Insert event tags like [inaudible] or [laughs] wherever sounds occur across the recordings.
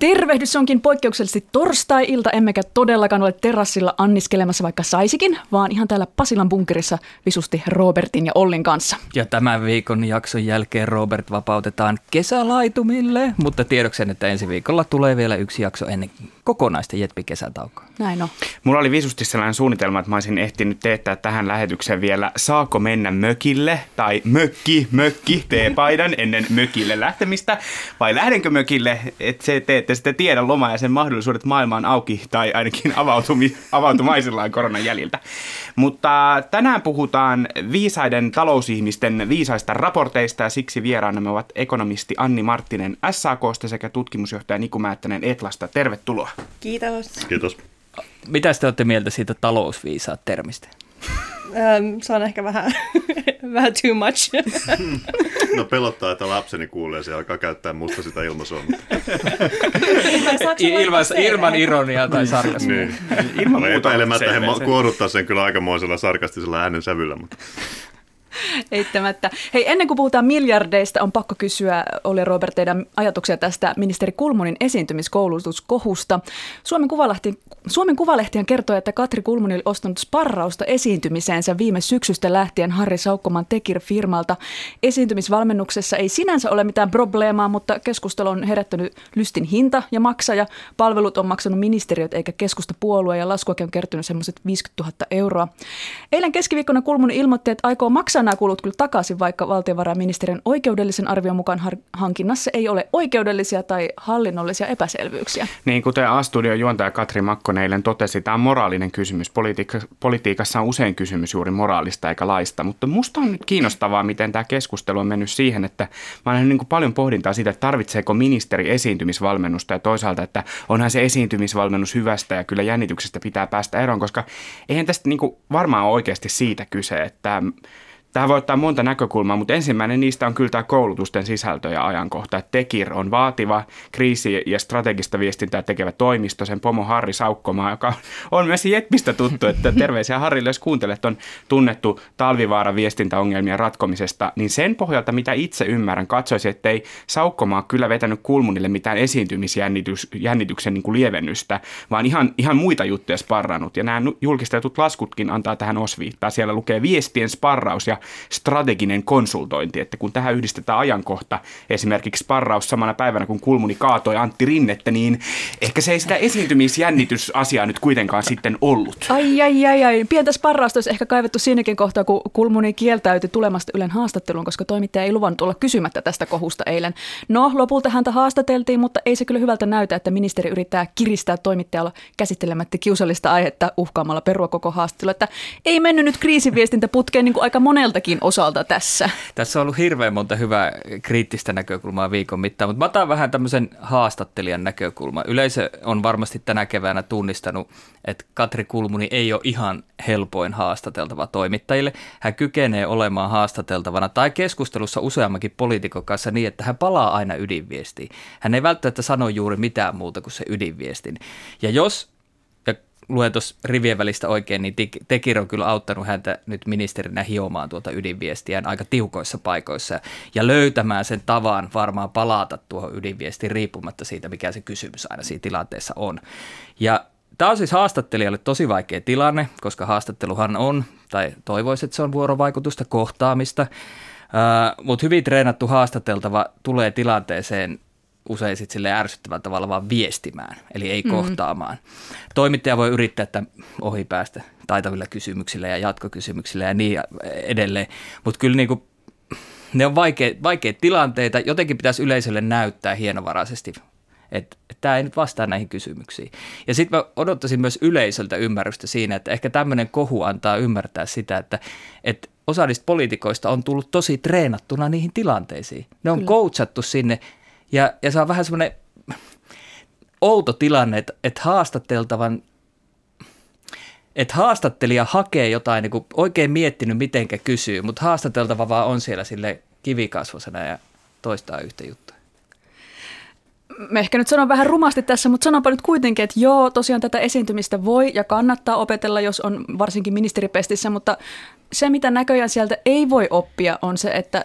Tervehdys onkin poikkeuksellisesti torstai-ilta, emmekä todellakaan ole terassilla anniskelemassa vaikka saisikin, vaan ihan täällä Pasilan bunkerissa visusti Robertin ja Ollin kanssa. Ja tämän viikon jakson jälkeen Robert vapautetaan kesälaitumille, mutta tiedoksen, että ensi viikolla tulee vielä yksi jakso ennen kokonaista Jetpi-kesätaukoa. Näin on. Mulla oli visusti sellainen suunnitelma, että mä olisin ehtinyt teettää tähän lähetykseen vielä Saako mennä mökille tai mökki, mökki, teepaidan ennen mökille lähtemistä vai lähdenkö mökille, että se te ette sitten tiedä loma ja sen mahdollisuudet maailmaan auki tai ainakin avautumi, avautumaisillaan koronan jäljiltä. Mutta tänään puhutaan viisaiden talousihmisten viisaista raporteista ja siksi vieraanamme ovat ekonomisti Anni Marttinen SAKsta sekä tutkimusjohtaja Niku Määttänen Etlasta. Tervetuloa. Kiitos. Kiitos. Mitä te olette mieltä siitä talousviisaat termistä? Ähm, se on ehkä vähän, [laughs] vähän too much. [laughs] No pelottaa, että lapseni kuulee se ja alkaa käyttää musta sitä ilmaisua. Mutta... Ilman, ilman ironiaa tai sarkasmia. niin. Ilman muuta epäilemättä he kuoruttaa sen kyllä aikamoisella sarkastisella äänensävyllä. Mutta... [laughs] Eittämättä. Hei, ennen kuin puhutaan miljardeista, on pakko kysyä, oli Robert, teidän ajatuksia tästä ministeri Kulmunin esiintymiskoulutuskohusta. Suomen Kuvalehti, Suomen Kuvalehtihan kertoi, että Katri Kulmuni oli ostanut sparrausta esiintymiseensä viime syksystä lähtien Harri Saukkoman Tekir-firmalta. Esiintymisvalmennuksessa ei sinänsä ole mitään probleemaa, mutta keskustelu on herättänyt lystin hinta ja maksaja. Palvelut on maksanut ministeriöt eikä keskusta puolue ja laskuakin on kertynyt semmoiset 50 000 euroa. Eilen keskiviikkona Kulmuni ilmoitti, että aikoo maksaa nämä kulut kyllä takaisin, vaikka valtiovarainministeriön oikeudellisen arvion mukaan hankinnassa ei ole oikeudellisia tai hallinnollisia epäselvyyksiä. Niin kuten A-studion juontaja Katri Makkonen eilen totesi, tämä on moraalinen kysymys. Politiikka, politiikassa on usein kysymys juuri moraalista eikä laista, mutta musta on nyt kiinnostavaa, miten tämä keskustelu on mennyt siihen, että mä olen niin kuin paljon pohdintaa siitä, että tarvitseeko ministeri esiintymisvalmennusta ja toisaalta, että onhan se esiintymisvalmennus hyvästä ja kyllä jännityksestä pitää päästä eroon, koska eihän tästä niin kuin varmaan ole oikeasti siitä kyse, että Tähän voi ottaa monta näkökulmaa, mutta ensimmäinen niistä on kyllä tämä koulutusten sisältö ja ajankohta. Että Tekir on vaativa kriisi- ja strategista viestintää tekevä toimisto, sen pomo Harri Saukkomaa, joka on myös Jetpistä tuttu, että [laughs] terveisiä Harrille, jos kuuntelet, on tunnettu talvivaara viestintäongelmien ratkomisesta, niin sen pohjalta, mitä itse ymmärrän, katsoisin, että ei Saukkomaa kyllä vetänyt Kulmunille mitään esiintymisjännityksen niin kuin lievennystä, vaan ihan, ihan muita juttuja sparrannut. Ja nämä julkistetut laskutkin antaa tähän osviittaa. Siellä lukee viestien sparraus ja strateginen konsultointi, että kun tähän yhdistetään ajankohta, esimerkiksi sparraus samana päivänä, kun Kulmuni kaatoi Antti Rinnettä, niin ehkä se ei sitä esiintymisjännitysasiaa nyt kuitenkaan sitten ollut. Ai, ai, ai, ai. Pientä sparrausta olisi ehkä kaivettu siinäkin kohtaa, kun Kulmuni kieltäytyi tulemasta Ylen haastatteluun, koska toimittaja ei luvannut olla kysymättä tästä kohusta eilen. No, lopulta häntä haastateltiin, mutta ei se kyllä hyvältä näytä, että ministeri yrittää kiristää toimittajalla käsittelemättä kiusallista aihetta uhkaamalla perua koko haastattelu. Että ei mennyt nyt kriisiviestintäputkeen niin kuin aika moneltakin osalta tässä. Tässä on ollut hirveän monta hyvää kriittistä näkökulmaa viikon mittaan, mutta mä otan vähän tämmöisen haastattelijan näkökulman. Yleisö on varmasti tänä keväänä tunnistanut, että Katri Kulmuni ei ole ihan helpoin haastateltava toimittajille. Hän kykenee olemaan haastateltavana tai keskustelussa useammankin poliitikon kanssa niin, että hän palaa aina ydinviestiin. Hän ei välttämättä sano juuri mitään muuta kuin se ydinviestin. Ja jos luen tuossa rivien välistä oikein, niin Tekir on kyllä auttanut häntä nyt ministerinä hiomaan tuota ydinviestiään aika tiukoissa paikoissa ja löytämään sen tavan varmaan palata tuohon ydinviestiin riippumatta siitä, mikä se kysymys aina siinä tilanteessa on. Ja Tämä on siis haastattelijalle tosi vaikea tilanne, koska haastatteluhan on, tai toivoisi, että se on vuorovaikutusta, kohtaamista, mutta hyvin treenattu haastateltava tulee tilanteeseen usein sitten sille ärsyttävällä tavalla vaan viestimään, eli ei mm. kohtaamaan. Toimittaja voi yrittää että ohi päästä taitavilla kysymyksillä ja jatkokysymyksillä ja niin edelleen, mutta kyllä niinku, ne on vaikeat, vaikeat tilanteita, jotenkin pitäisi yleisölle näyttää hienovaraisesti että tämä ei nyt vastaa näihin kysymyksiin. Ja sitten mä odottaisin myös yleisöltä ymmärrystä siinä, että ehkä tämmöinen kohu antaa ymmärtää sitä, että, että osa niistä poliitikoista on tullut tosi treenattuna niihin tilanteisiin. Ne on Kyllä. coachattu sinne ja, ja se on vähän semmoinen outo tilanne, että, että haastateltavan että haastattelija hakee jotain, niin kuin oikein miettinyt, mitenkä kysyy, mutta haastateltava vaan on siellä sille kivikasvosena ja toistaa yhtä juttua. Mä ehkä nyt sanon vähän rumasti tässä, mutta sanonpa nyt kuitenkin, että joo, tosiaan tätä esiintymistä voi ja kannattaa opetella, jos on varsinkin ministeripestissä, mutta se, mitä näköjään sieltä ei voi oppia, on se, että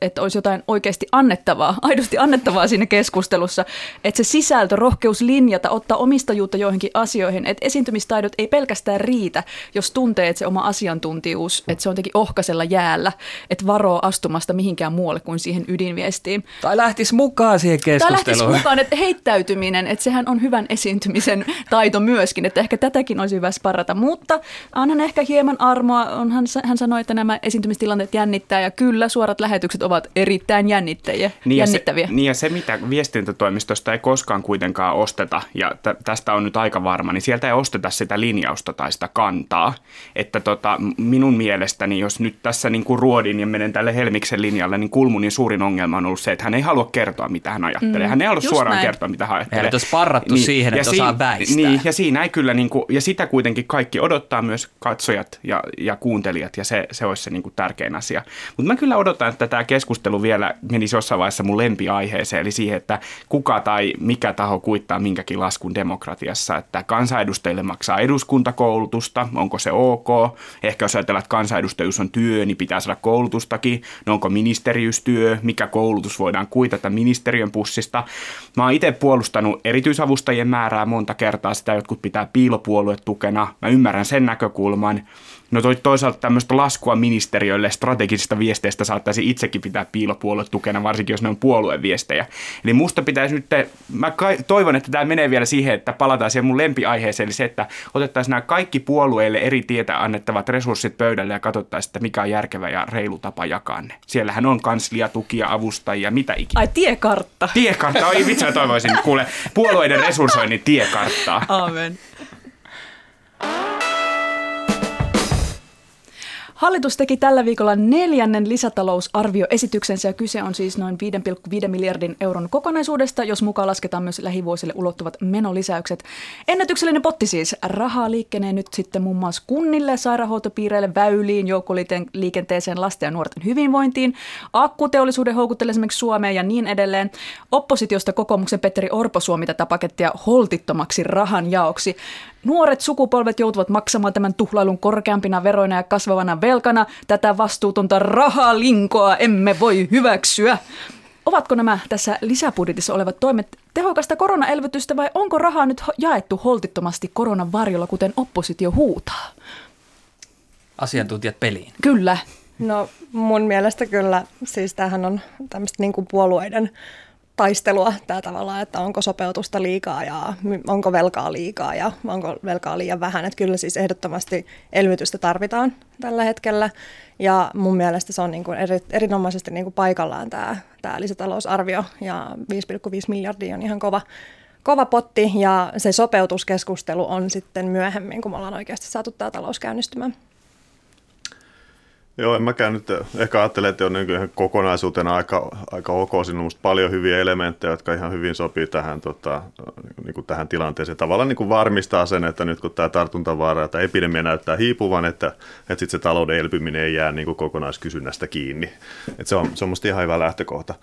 että olisi jotain oikeasti annettavaa, [laughs] aidosti annettavaa siinä keskustelussa, että se sisältö, rohkeus linjata, ottaa omistajuutta joihinkin asioihin, että esiintymistaidot ei pelkästään riitä, jos tuntee, että se oma asiantuntijuus, että se on jotenkin ohkasella jäällä, että varoo astumasta mihinkään muualle kuin siihen ydinviestiin. Tai lähtisi mukaan siihen keskusteluun. Tai lähtisi mukaan, että heittäytyminen, että sehän on hyvän esiintymisen [laughs] taito myöskin, että ehkä tätäkin olisi hyvä sparrata, mutta annan ehkä hieman armoa, onhan, hän sanoi, että nämä esiintymistilanteet jännittää ja kyllä suorat lähetykset lähetykset ovat erittäin jännittäjiä, niin jännittäviä. Se, niin ja se, mitä viestintätoimistosta ei koskaan kuitenkaan osteta, ja t- tästä on nyt aika varma, niin sieltä ei osteta sitä linjausta tai sitä kantaa. Että tota, minun mielestäni, jos nyt tässä niin kuin ruodin ja menen tälle Helmiksen linjalle, niin Kulmunin suurin ongelma on ollut se, että hän ei halua kertoa, mitä hän ajattelee. Mm, hän ei halua suoraan näin. kertoa, mitä hän ajattelee. Hän on sparrattu niin, siihen, että osaa väistää. Niin, ja siinä ei kyllä, niin kuin, ja sitä kuitenkin kaikki odottaa myös katsojat ja, ja kuuntelijat, ja se, se olisi se niin kuin tärkein asia. Mutta mä kyllä odotan, että tämä keskustelu vielä menisi jossain vaiheessa mun lempiaiheeseen, eli siihen, että kuka tai mikä taho kuittaa minkäkin laskun demokratiassa, että kansanedustajille maksaa eduskuntakoulutusta, onko se ok, ehkä jos ajatellaan, että kansanedustajuus on työ, niin pitää saada koulutustakin, no onko ministeriustyö, mikä koulutus voidaan kuitata ministeriön pussista. Mä oon itse puolustanut erityisavustajien määrää monta kertaa, sitä jotkut pitää piilopuolue tukena, mä ymmärrän sen näkökulman, No toi, toisaalta tämmöistä laskua ministeriöille strategisista viesteistä saattaisi itsekin pitää piilopuolue tukena, varsinkin jos ne on puolueviestejä. Eli musta pitäisi nyt, mä toivon, että tämä menee vielä siihen, että palataan siihen mun lempiaiheeseen, eli se, että otettaisiin nämä kaikki puolueille eri tietä annettavat resurssit pöydälle ja katsottaisiin, että mikä on järkevä ja reilu tapa jakaa ne. Siellähän on kanslia, tukia, avustajia, mitä ikinä. Ai tiekartta. Tiekartta, oi vitsi mä toivoisin, kuule, puolueiden resurssoinnin tiekarttaa. Amen. Hallitus teki tällä viikolla neljännen lisätalousarvioesityksensä ja kyse on siis noin 5,5 miljardin euron kokonaisuudesta, jos mukaan lasketaan myös lähivuosille ulottuvat menolisäykset. Ennätyksellinen potti siis. Rahaa liikkenee nyt sitten muun muassa kunnille, sairaanhoitopiireille, väyliin, joukkoliikenteeseen, lasten ja nuorten hyvinvointiin, akkuteollisuuden houkuttelemiseksi Suomeen ja niin edelleen. Oppositiosta kokoomuksen Petteri Orpo suomi tätä pakettia holtittomaksi rahan jaoksi. Nuoret sukupolvet joutuvat maksamaan tämän tuhlailun korkeampina veroina ja kasvavana velkana. Tätä vastuutonta rahalinkoa emme voi hyväksyä. Ovatko nämä tässä lisäbudjetissa olevat toimet tehokasta koronaelvytystä vai onko rahaa nyt jaettu holtittomasti koronan varjolla, kuten oppositio huutaa? Asiantuntijat peliin. Kyllä. No mun mielestä kyllä, siis tämähän on tämmöistä niin kuin puolueiden taistelua tämä tavalla, että onko sopeutusta liikaa ja onko velkaa liikaa ja onko velkaa liian vähän. Että kyllä siis ehdottomasti elvytystä tarvitaan tällä hetkellä ja mun mielestä se on niin kuin eri, erinomaisesti niin kuin paikallaan tämä, tämä lisätalousarvio ja 5,5 miljardia on ihan kova, kova potti ja se sopeutuskeskustelu on sitten myöhemmin, kun me ollaan oikeasti saatu tämä talous käynnistymään. Joo, en mäkään nyt ehkä ajattele, että on niin kokonaisuutena aika, aika ok. Siinä on musta paljon hyviä elementtejä, jotka ihan hyvin sopii tähän, tota, niin kuin tähän tilanteeseen. Tavallaan niin kuin varmistaa sen, että nyt kun tämä tartuntavaara tai epidemia näyttää hiipuvan, että, että sitten se talouden elpyminen ei jää niin kuin kokonaiskysynnästä kiinni. Että se on, se on musta ihan hyvä lähtökohta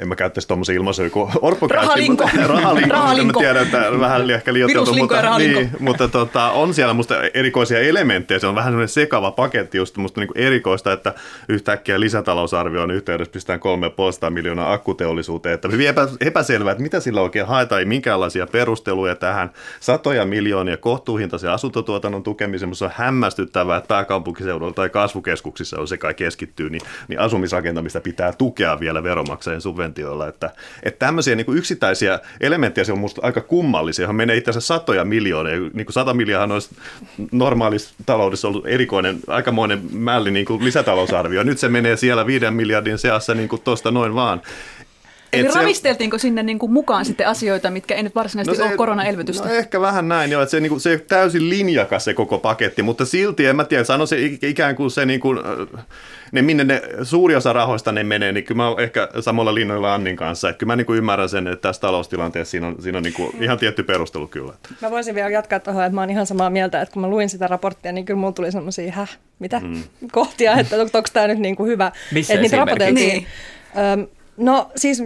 en mä käyttäisi tuommoisia ilmaisuja kuin Orpo rahalinko. Mutta, rahalinko, rahalinko. Mä tiedän, että vähän ehkä liioiteltu, mutta, niin, mutta tota, on siellä musta erikoisia elementtejä. Se on vähän semmoinen sekava paketti, just musta niin erikoista, että yhtäkkiä lisätalousarvioon yhteydessä pistetään 3,5 miljoonaa akkuteollisuuteen. Että hyvin epä, epäselvää, että mitä sillä oikein haetaan, ei minkäänlaisia perusteluja tähän. Satoja miljoonia kohtuuhintaisen asuntotuotannon tukemiseen, mutta se on hämmästyttävää, että pääkaupunkiseudulla tai kasvukeskuksissa on se kai keskittyy, niin, niin asumisrakentamista pitää tukea vielä veromaksajien subventioilla. Että, että tämmöisiä niin kuin yksittäisiä elementtejä se on minusta aika kummallisia, johon menee itse asiassa satoja miljoonia. Niin kuin sata miljoonaa olisi normaalissa taloudessa ollut erikoinen, aikamoinen mälli niin kuin lisätalousarvio. Nyt se menee siellä viiden miljardin seassa niin kuin tuosta noin vaan. Eli se- ravisteltiinko sinne niin kuin mukaan sitten asioita, mitkä ei nyt varsinaisesti no ole koronaelvytystä? No ehkä vähän näin jo, että se, niin kuin, se ei täysin linjakas se koko paketti, mutta silti en mä tiedä, sano se ik- ikään kuin se niin kuin, äh, ne minne ne suuri osa rahoista ne menee, niin kyllä mä oon ehkä samalla linnoilla Annin kanssa, että kyllä mä niin kuin ymmärrän sen, että tässä taloustilanteessa siinä on, siinä on niin kuin ihan tietty perustelu kyllä. Mä voisin vielä jatkaa tuohon, että mä oon ihan samaa mieltä, että kun mä luin sitä raporttia, niin kyllä mulla tuli semmoisia, häh, mitä mm. kohtia, [laughs] että on, onko tämä nyt niin kuin hyvä. Missä että niitä esimerkiksi? raportoitiin. Öm, No siis,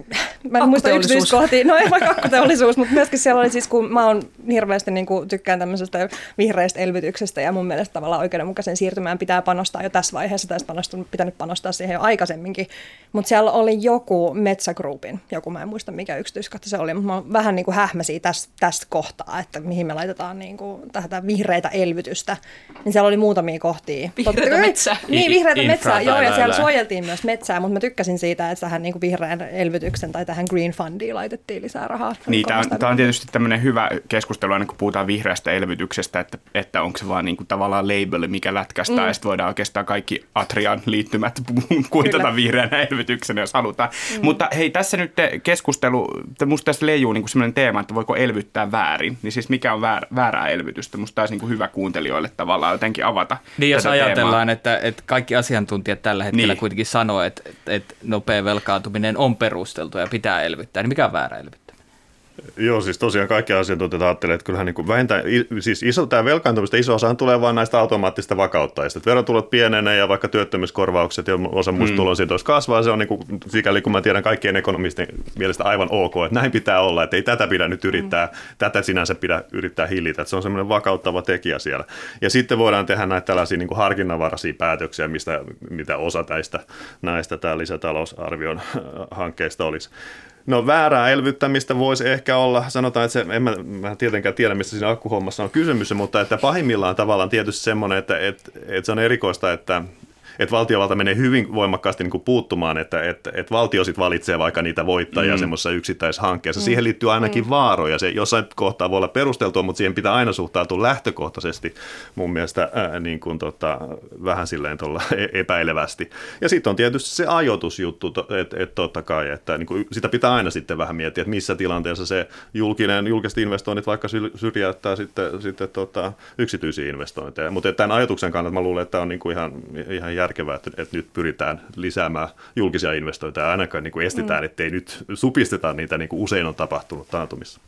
mä en muista yksityiskohtia, no ei vaikka [laughs] akkuteollisuus, mutta myöskin siellä oli siis, kun mä oon hirveästi niin kuin, tykkään tämmöisestä vihreästä elvytyksestä ja mun mielestä tavallaan oikeudenmukaisen siirtymään pitää panostaa jo tässä vaiheessa, tai olisi pitänyt panostaa siihen jo aikaisemminkin. Mutta siellä oli joku Metsä Groupin, joku mä en muista mikä yksityiskohta se oli, mutta mä oon vähän niin kuin hähmäsiä tästä, tästä kohtaa, että mihin me laitetaan niin kuin, tätä vihreitä elvytystä. Niin siellä oli muutamia kohtia. Totta kai- metsää. Niin, vihreätä Infra metsää, joo, ja siellä suojeltiin myös metsää, mutta mä tykkäsin siitä, että tähän niin kuin vihreän elvytyksen tai tähän Green Fundiin laitettiin lisää rahaa. Niin, tämä on, tämä on tietysti tämmöinen hyvä keskustelu aina, kun puhutaan vihreästä elvytyksestä, että, että onko se vaan niin kuin tavallaan label, mikä lätkästää, mm. ja sitten voidaan oikeastaan kaikki Atrian liittymät [laughs] kuitata Kyllä. vihreänä elvytyksenä, jos halutaan. Mm. Mutta hei, tässä nyt te keskustelu, te- musta tässä leijuu niin semmoinen teema, että voiko elvyttää väärin. Niin siis mikä on väär, väärää elvytystä? Musta taisi niin kuin hyvä kuuntelijoille tavallaan jotenkin avata Niin jos tätä ajatellaan, teemaa. että, että kaikki asiantuntijat tällä hetkellä niin. kuitenkin sanoo, että, että nopea velkaantuminen on perusteltu ja pitää elvyttää, niin mikä on väärä elvyttäminen? Joo, siis tosiaan kaikki asiantuntijat ajattelee, että kyllähän niin kuin vähintään, siis iso, tämä velkaantumista iso osahan tulee vain näistä automaattista vakauttajista. Verotulot pienenee ja vaikka työttömyyskorvaukset ja osa muista mm. tulonsiirtoista kasvaa, se on niin kuin, sikäli kun mä tiedän kaikkien ekonomistien mielestä aivan ok, että näin pitää olla, että ei tätä pidä nyt yrittää, mm. tätä sinänsä pidä yrittää hillitä, että se on semmoinen vakauttava tekijä siellä. Ja sitten voidaan tehdä näitä tällaisia niin kuin harkinnanvaraisia päätöksiä, mistä, mitä osa näistä, näistä tämä lisätalousarvion hankkeista olisi. No väärää elvyttämistä voisi ehkä olla, sanotaan, että se, en mä, mä en tietenkään tiedä, mistä siinä akkuhommassa on kysymys, mutta että pahimmillaan tavallaan tietysti semmoinen, että, että, että se on erikoista, että että valtiovalta menee hyvin voimakkaasti niin kuin puuttumaan, että, että, että valtio sitten valitsee vaikka niitä voittajia mm. semmoisessa yksittäishankkeessa. Siihen liittyy ainakin mm. vaaroja. Se jossain kohtaa voi olla perusteltua, mutta siihen pitää aina suhtautua lähtökohtaisesti mun mielestä ää, niin kuin tota, vähän silleen tuolla e- epäilevästi. Ja sitten on tietysti se ajoitusjuttu, että et totta kai, että niin kuin sitä pitää aina sitten vähän miettiä, että missä tilanteessa se julkinen, julkiset investoinnit vaikka syrjäyttää sitten, sitten tota, yksityisiä investointeja. Mutta tämän ajatuksen kannalta mä luulen, että tämä on niin kuin ihan, ihan järkevää, että, että nyt pyritään lisäämään julkisia investointeja ja ainakaan niin kuin estetään, mm. ettei nyt supisteta niitä niin kuin usein on tapahtunut taantumissa.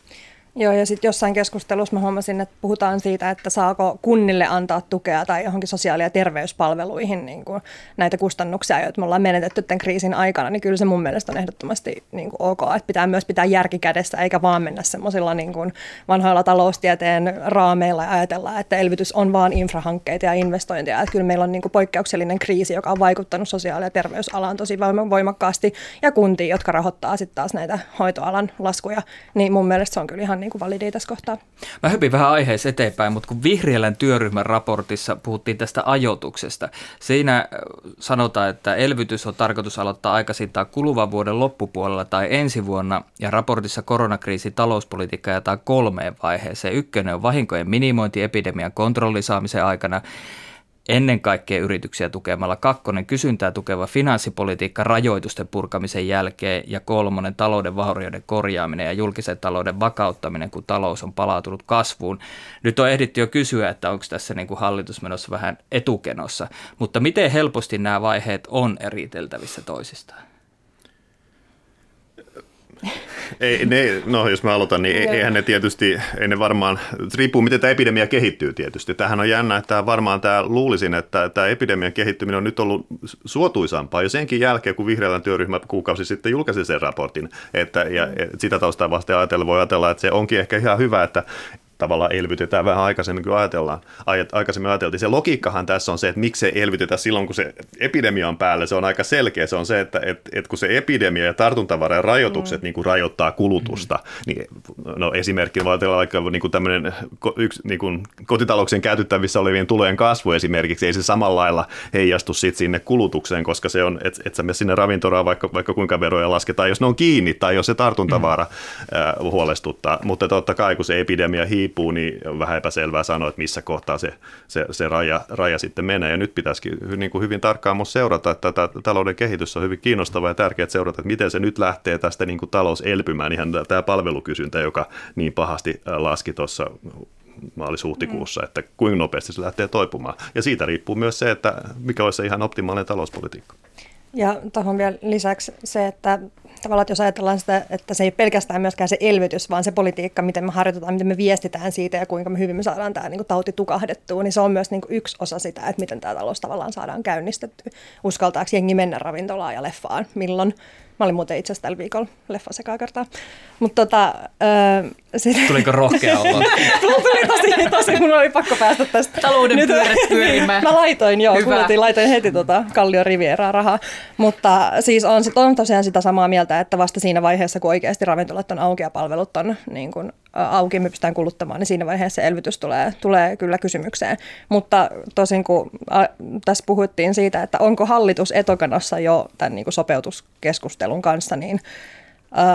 Joo, ja sitten jossain keskustelussa mä huomasin, että puhutaan siitä, että saako kunnille antaa tukea tai johonkin sosiaali- ja terveyspalveluihin niin kuin näitä kustannuksia, joita me ollaan menetetty tämän kriisin aikana, niin kyllä se mun mielestä on ehdottomasti niin kuin ok, että pitää myös pitää järki kädessä, eikä vaan mennä semmoisilla niin kuin vanhoilla taloustieteen raameilla ja ajatella, että elvytys on vaan infrahankkeita ja investointeja, että kyllä meillä on niin kuin poikkeuksellinen kriisi, joka on vaikuttanut sosiaali- ja terveysalaan tosi voim- voimakkaasti, ja kuntiin, jotka rahoittaa sitten taas näitä hoitoalan laskuja, niin mun mielestä se on kyllä ihan niin kuin validia tässä kohtaa. Mä hypin vähän aiheessa eteenpäin, mutta kun Vihriälän työryhmän raportissa puhuttiin tästä ajoituksesta, siinä äh, sanotaan, että elvytys on tarkoitus aloittaa aikaisintaan kuluvan vuoden loppupuolella tai ensi vuonna, ja raportissa koronakriisi talouspolitiikka jaetaan kolmeen vaiheeseen. Ykkönen on vahinkojen minimointi epidemian kontrollisaamisen aikana, ennen kaikkea yrityksiä tukemalla, kakkonen kysyntää tukeva finanssipolitiikka rajoitusten purkamisen jälkeen ja kolmonen talouden vaurioiden korjaaminen ja julkisen talouden vakauttaminen, kun talous on palautunut kasvuun. Nyt on ehditty jo kysyä, että onko tässä niin kuin hallitus menossa vähän etukenossa, mutta miten helposti nämä vaiheet on eriteltävissä toisistaan? Ei, ne, no jos mä aloitan, niin eihän ne tietysti, ei ne varmaan, riippuu miten tämä epidemia kehittyy tietysti. Tähän on jännä, että varmaan tämä luulisin, että tämä epidemian kehittyminen on nyt ollut suotuisampaa jo senkin jälkeen, kun vihreän työryhmä kuukausi sitten julkaisi sen raportin. Että, ja, ja sitä taustaa vasten ajatella voi ajatella, että se onkin ehkä ihan hyvä, että tavallaan elvytetään vähän aikaisemmin kuin ajatellaan. Ai- Aikaisemmin ajateltiin. Se logiikkahan tässä on se, että miksi se elvytetä silloin, kun se epidemia on päällä. Se on aika selkeä. Se on se, että, että, että kun se epidemia ja tartuntavaran rajoitukset mm. niin kuin rajoittaa kulutusta, niin no esimerkki voi ajatella vaikka niin kuin tämmöinen yksi, niin kuin kotitalouksien käytettävissä olevien tulojen kasvu esimerkiksi, ei se samalla lailla heijastu sit sinne kulutukseen, koska se on, että et sä mene sinne ravintoraan vaikka, vaikka kuinka veroja lasketaan, jos ne on kiinni tai jos se tartuntavaara mm. äh, huolestuttaa. Mutta totta kai, kun se epidemia hiipuu, hiipuu, niin on vähän epäselvää sanoa, että missä kohtaa se, se, se raja, raja sitten menee. Ja nyt pitäisikin niin kuin hyvin tarkkaan musta seurata, että tämä talouden kehitys on hyvin kiinnostava ja tärkeää seurata, että miten se nyt lähtee tästä niin kuin talous elpymään, ihan tämä palvelukysyntä, joka niin pahasti laski tuossa maalis-huhtikuussa, että kuinka nopeasti se lähtee toipumaan. Ja siitä riippuu myös se, että mikä olisi se ihan optimaalinen talouspolitiikka. Ja tuohon vielä lisäksi se, että tavallaan että jos ajatellaan sitä, että se ei pelkästään myöskään se elvytys, vaan se politiikka, miten me harjoitetaan, miten me viestitään siitä ja kuinka me hyvin me saadaan tämä niin kuin tauti tukahdettua, niin se on myös niin kuin yksi osa sitä, että miten tämä talous tavallaan saadaan käynnistetty. Uskaltaako jengi mennä ravintolaan ja leffaan, milloin Mä olin muuten itse asiassa tällä viikolla leffassa kertaa. Mutta tota, öö, sit... Tuliko rohkea olla? [laughs] tuli tosi, tosi, mun oli pakko päästä tästä. Talouden Nyt, pyörät [laughs] pyörimään. mä laitoin, joo, Hyvä. laitoin heti tota Kallion Rivieraa rahaa. Mutta siis on, sit on tosiaan sitä samaa mieltä, että vasta siinä vaiheessa, kun oikeasti ravintolat on auki ja palvelut on niin kun, auki, me pystytään kuluttamaan, niin siinä vaiheessa elvytys tulee, tulee kyllä kysymykseen. Mutta tosin kun ä, tässä puhuttiin siitä, että onko hallitus etokanossa jo tämän niin sopeutuskeskustelun kanssa, niin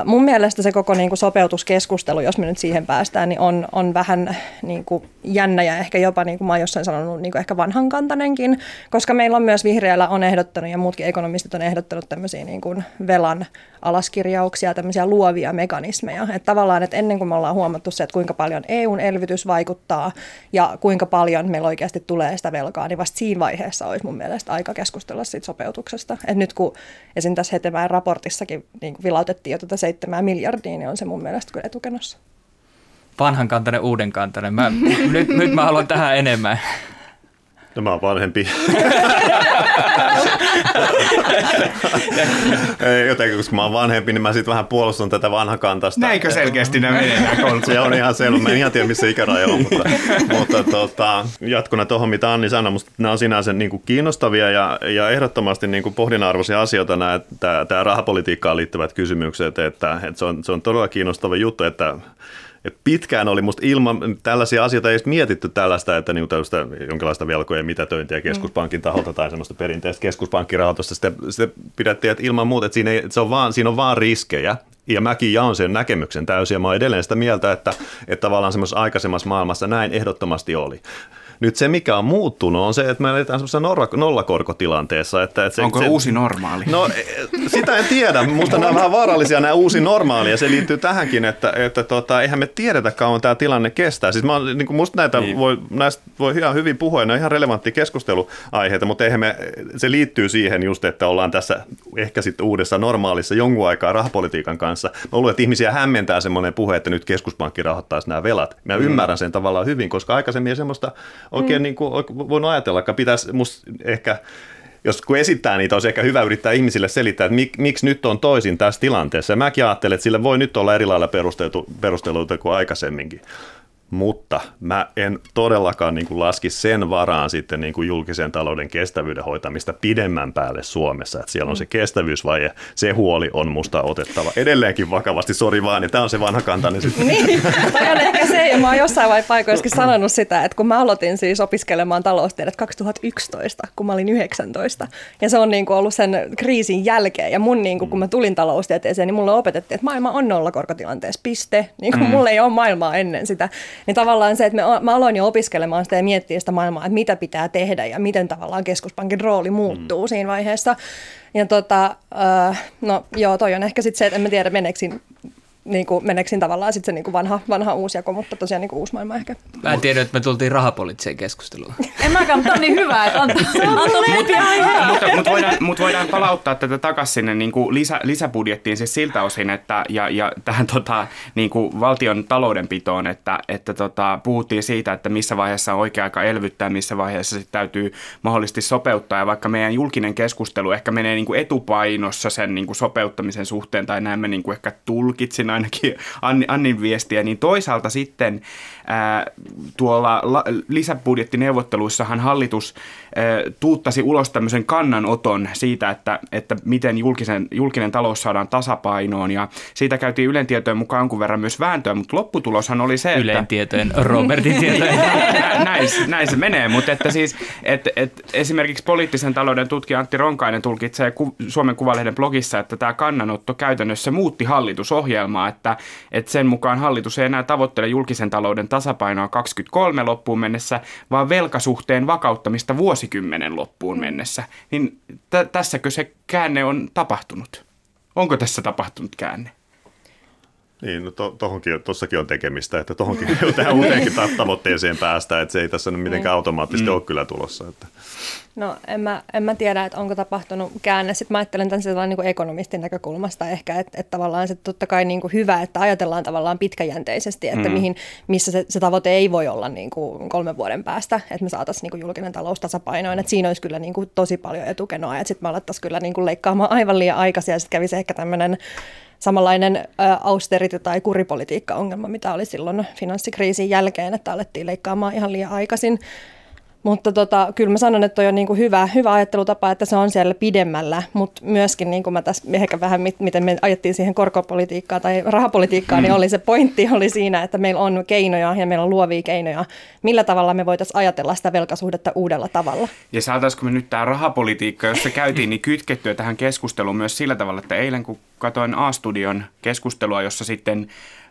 Mun mielestä se koko niin kuin sopeutuskeskustelu, jos me nyt siihen päästään, niin on, on vähän niin kuin jännä ja ehkä jopa, niin kuin mä oon jossain sanonut, niin kuin ehkä vanhankantainenkin, koska meillä on myös vihreällä on ehdottanut ja muutkin ekonomistit on ehdottanut tämmöisiä niin kuin velan alaskirjauksia, tämmöisiä luovia mekanismeja. Että tavallaan, että ennen kuin me ollaan huomattu se, että kuinka paljon EUn elvytys vaikuttaa ja kuinka paljon meillä oikeasti tulee sitä velkaa, niin vasta siinä vaiheessa olisi mun mielestä aika keskustella siitä sopeutuksesta. Että nyt kun esim. tässä Hetemäen raportissakin niin vilautettiin tätä seitsemää miljardia, niin on se mun mielestä kyllä etukenossa. Vanhankantainen, uudenkantainen. Mä, nyt, nyt mä haluan tähän enemmän. No mä oon vanhempi. [laughs] Jotenkin, koska mä oon vanhempi, niin mä sitten vähän puolustan tätä vanhakantasta. Näinkö selkeästi nämä menee Se on ihan selvä. Mä en ihan tiedä, missä ikäraja on, mutta, mutta tota, jatkuna tuohon, mitä Anni sanoi, musta nämä on sinänsä niin kuin kiinnostavia ja, ja ehdottomasti niin kuin pohdinarvoisia asioita nämä, tämä rahapolitiikkaan liittyvät kysymykset, että, että se, on, se on todella kiinnostava juttu, että et pitkään oli musta ilman tällaisia asioita ei mietitty tällaista, että niinku tällaista jonkinlaista velkojen mitätöintiä keskuspankin taholta tai semmoista perinteistä keskuspankkirahoitusta. Sitten, sitten pidettiin, että ilman muuta, että siinä, ei, että se on vaan, siinä on vaan riskejä. Ja mäkin jaon sen näkemyksen täysin ja mä oon edelleen sitä mieltä, että, että tavallaan semmoisessa aikaisemmassa maailmassa näin ehdottomasti oli. Nyt se, mikä on muuttunut, on se, että me eletään semmoisessa nollakorkotilanteessa. Että, että se, Onko se, uusi normaali? No sitä en tiedä. Musta nämä on vähän vaarallisia nämä uusi normaali ja se liittyy tähänkin, että, että tota, eihän me tiedetä kauan tämä tilanne kestää. Siis mä, niin kuin musta näitä niin. voi, näistä voi ihan hyvin puhua, ne on ihan relevantti keskusteluaiheita, mutta eihän me, se liittyy siihen just, että ollaan tässä ehkä sitten uudessa normaalissa jonkun aikaa rahapolitiikan kanssa. Mä luulen, että ihmisiä hämmentää semmoinen puhe, että nyt keskuspankki rahoittaisi nämä velat. Mä mm. ymmärrän sen tavallaan hyvin, koska aikaisemmin semmoista oikein mm. niin kuin, voinut ajatella, että pitäisi musta ehkä jos kun esittää niitä, olisi ehkä hyvä yrittää ihmisille selittää, että mik, miksi nyt on toisin tässä tilanteessa. Ja mäkin ajattelen, että sille voi nyt olla eri lailla perusteluita kuin aikaisemminkin mutta mä en todellakaan niin kuin laski sen varaan sitten niin kuin julkisen talouden kestävyyden hoitamista pidemmän päälle Suomessa, että siellä on se kestävyysvaje, se huoli on musta otettava edelleenkin vakavasti, sori vaan, ja tämä on se vanha kantani sitten. Niin, tai on ehkä se, ja mä oon jossain vaiheessa paikoissakin sanonut sitä, että kun mä aloitin siis opiskelemaan taloustiedettä 2011, kun mä olin 19, ja se on niin kuin ollut sen kriisin jälkeen, ja mun niin kuin, kun mä tulin taloustieteeseen, niin mulle opetettiin, että maailma on nollakorkotilanteessa, piste, niin kuin mm. mulla ei ole maailmaa ennen sitä, niin tavallaan se, että me, mä aloin jo opiskelemaan sitä ja miettiä sitä maailmaa, että mitä pitää tehdä ja miten tavallaan keskuspankin rooli muuttuu mm. siinä vaiheessa. Ja tota, uh, no joo, toi on ehkä sitten se, että en mä tiedä meneekö niin kuin, meneekö tavallaan sitten se niin kuin vanha, vanha uusi jako, mutta tosiaan niin kuin uusi maailma ehkä. Mä en tiedä, että me tultiin rahapoliittiseen keskusteluun. en mäkään, mutta on niin hyvä, että antaa, mutta, mutta, voidaan, mutta voidaan palauttaa tätä takaisin sinne niin kuin lisä, lisäbudjettiin siis siltä osin, että ja, ja tähän tota, niin kuin valtion taloudenpitoon, että, että tota, puhuttiin siitä, että missä vaiheessa on oikea aika elvyttää, missä vaiheessa sitten täytyy mahdollisesti sopeuttaa, ja vaikka meidän julkinen keskustelu ehkä menee niin kuin etupainossa sen niin kuin sopeuttamisen suhteen, tai näin me niin kuin ehkä tulkitsin ainakin Annin viestiä, niin toisaalta sitten ää, tuolla la, lisäbudjettineuvotteluissahan hallitus ää, tuuttasi ulos tämmöisen kannanoton siitä, että, että miten julkisen, julkinen talous saadaan tasapainoon ja siitä käytiin Ylen tietojen mukaan jonkun verran myös vääntöä, mutta lopputuloshan oli se, että... Ylen tietojen, Robertin tietojen. [laughs] näin, näin se menee, mutta että siis, että, että esimerkiksi poliittisen talouden tutkija Antti Ronkainen tulkitsee Suomen Kuvalehden blogissa, että tämä kannanotto käytännössä muutti hallitusohjelmaa että, että sen mukaan hallitus ei enää tavoittele julkisen talouden tasapainoa 23 loppuun mennessä, vaan velkasuhteen vakauttamista vuosikymmenen loppuun mennessä. Niin t- tässäkö se käänne on tapahtunut? Onko tässä tapahtunut käänne? Niin, no to, tohonkin, tossakin on tekemistä, että tohonkin [laughs] tähän uuteenkin tavoitteeseen päästä, että se ei tässä nyt mitenkään niin. automaattisesti mm. ole kyllä tulossa. Että. No en mä, en mä tiedä, että onko tapahtunut käänne. Sitten mä ajattelen tämän niin kuin ekonomistin näkökulmasta ehkä, että, että tavallaan se totta kai niin kuin hyvä, että ajatellaan tavallaan pitkäjänteisesti, että mm. mihin, missä se, se tavoite ei voi olla niin kuin kolmen vuoden päästä, että me saataisiin niin kuin julkinen talous tasapainoon. Että siinä olisi kyllä niin kuin tosi paljon etukenoa, että sitten me alettaisiin kyllä niin kuin leikkaamaan aivan liian aikaisin ja sitten kävisi ehkä tämmöinen samanlainen austerity- tai kuripolitiikka-ongelma, mitä oli silloin finanssikriisin jälkeen, että alettiin leikkaamaan ihan liian aikaisin. Mutta tota, kyllä mä sanon, että toi on niin kuin hyvä, hyvä ajattelutapa, että se on siellä pidemmällä, mutta myöskin niin kuin mä tässä ehkä vähän, miten me ajettiin siihen korkopolitiikkaan tai rahapolitiikkaan, niin oli se pointti [laughs] oli siinä, että meillä on keinoja ja meillä on luovia keinoja, millä tavalla me voitaisiin ajatella sitä velkasuhdetta uudella tavalla. Ja saataisiko me nyt tämä rahapolitiikka, jossa käytiin, niin kytkettyä tähän keskusteluun myös sillä tavalla, että eilen kun katsoin A-studion keskustelua, jossa sitten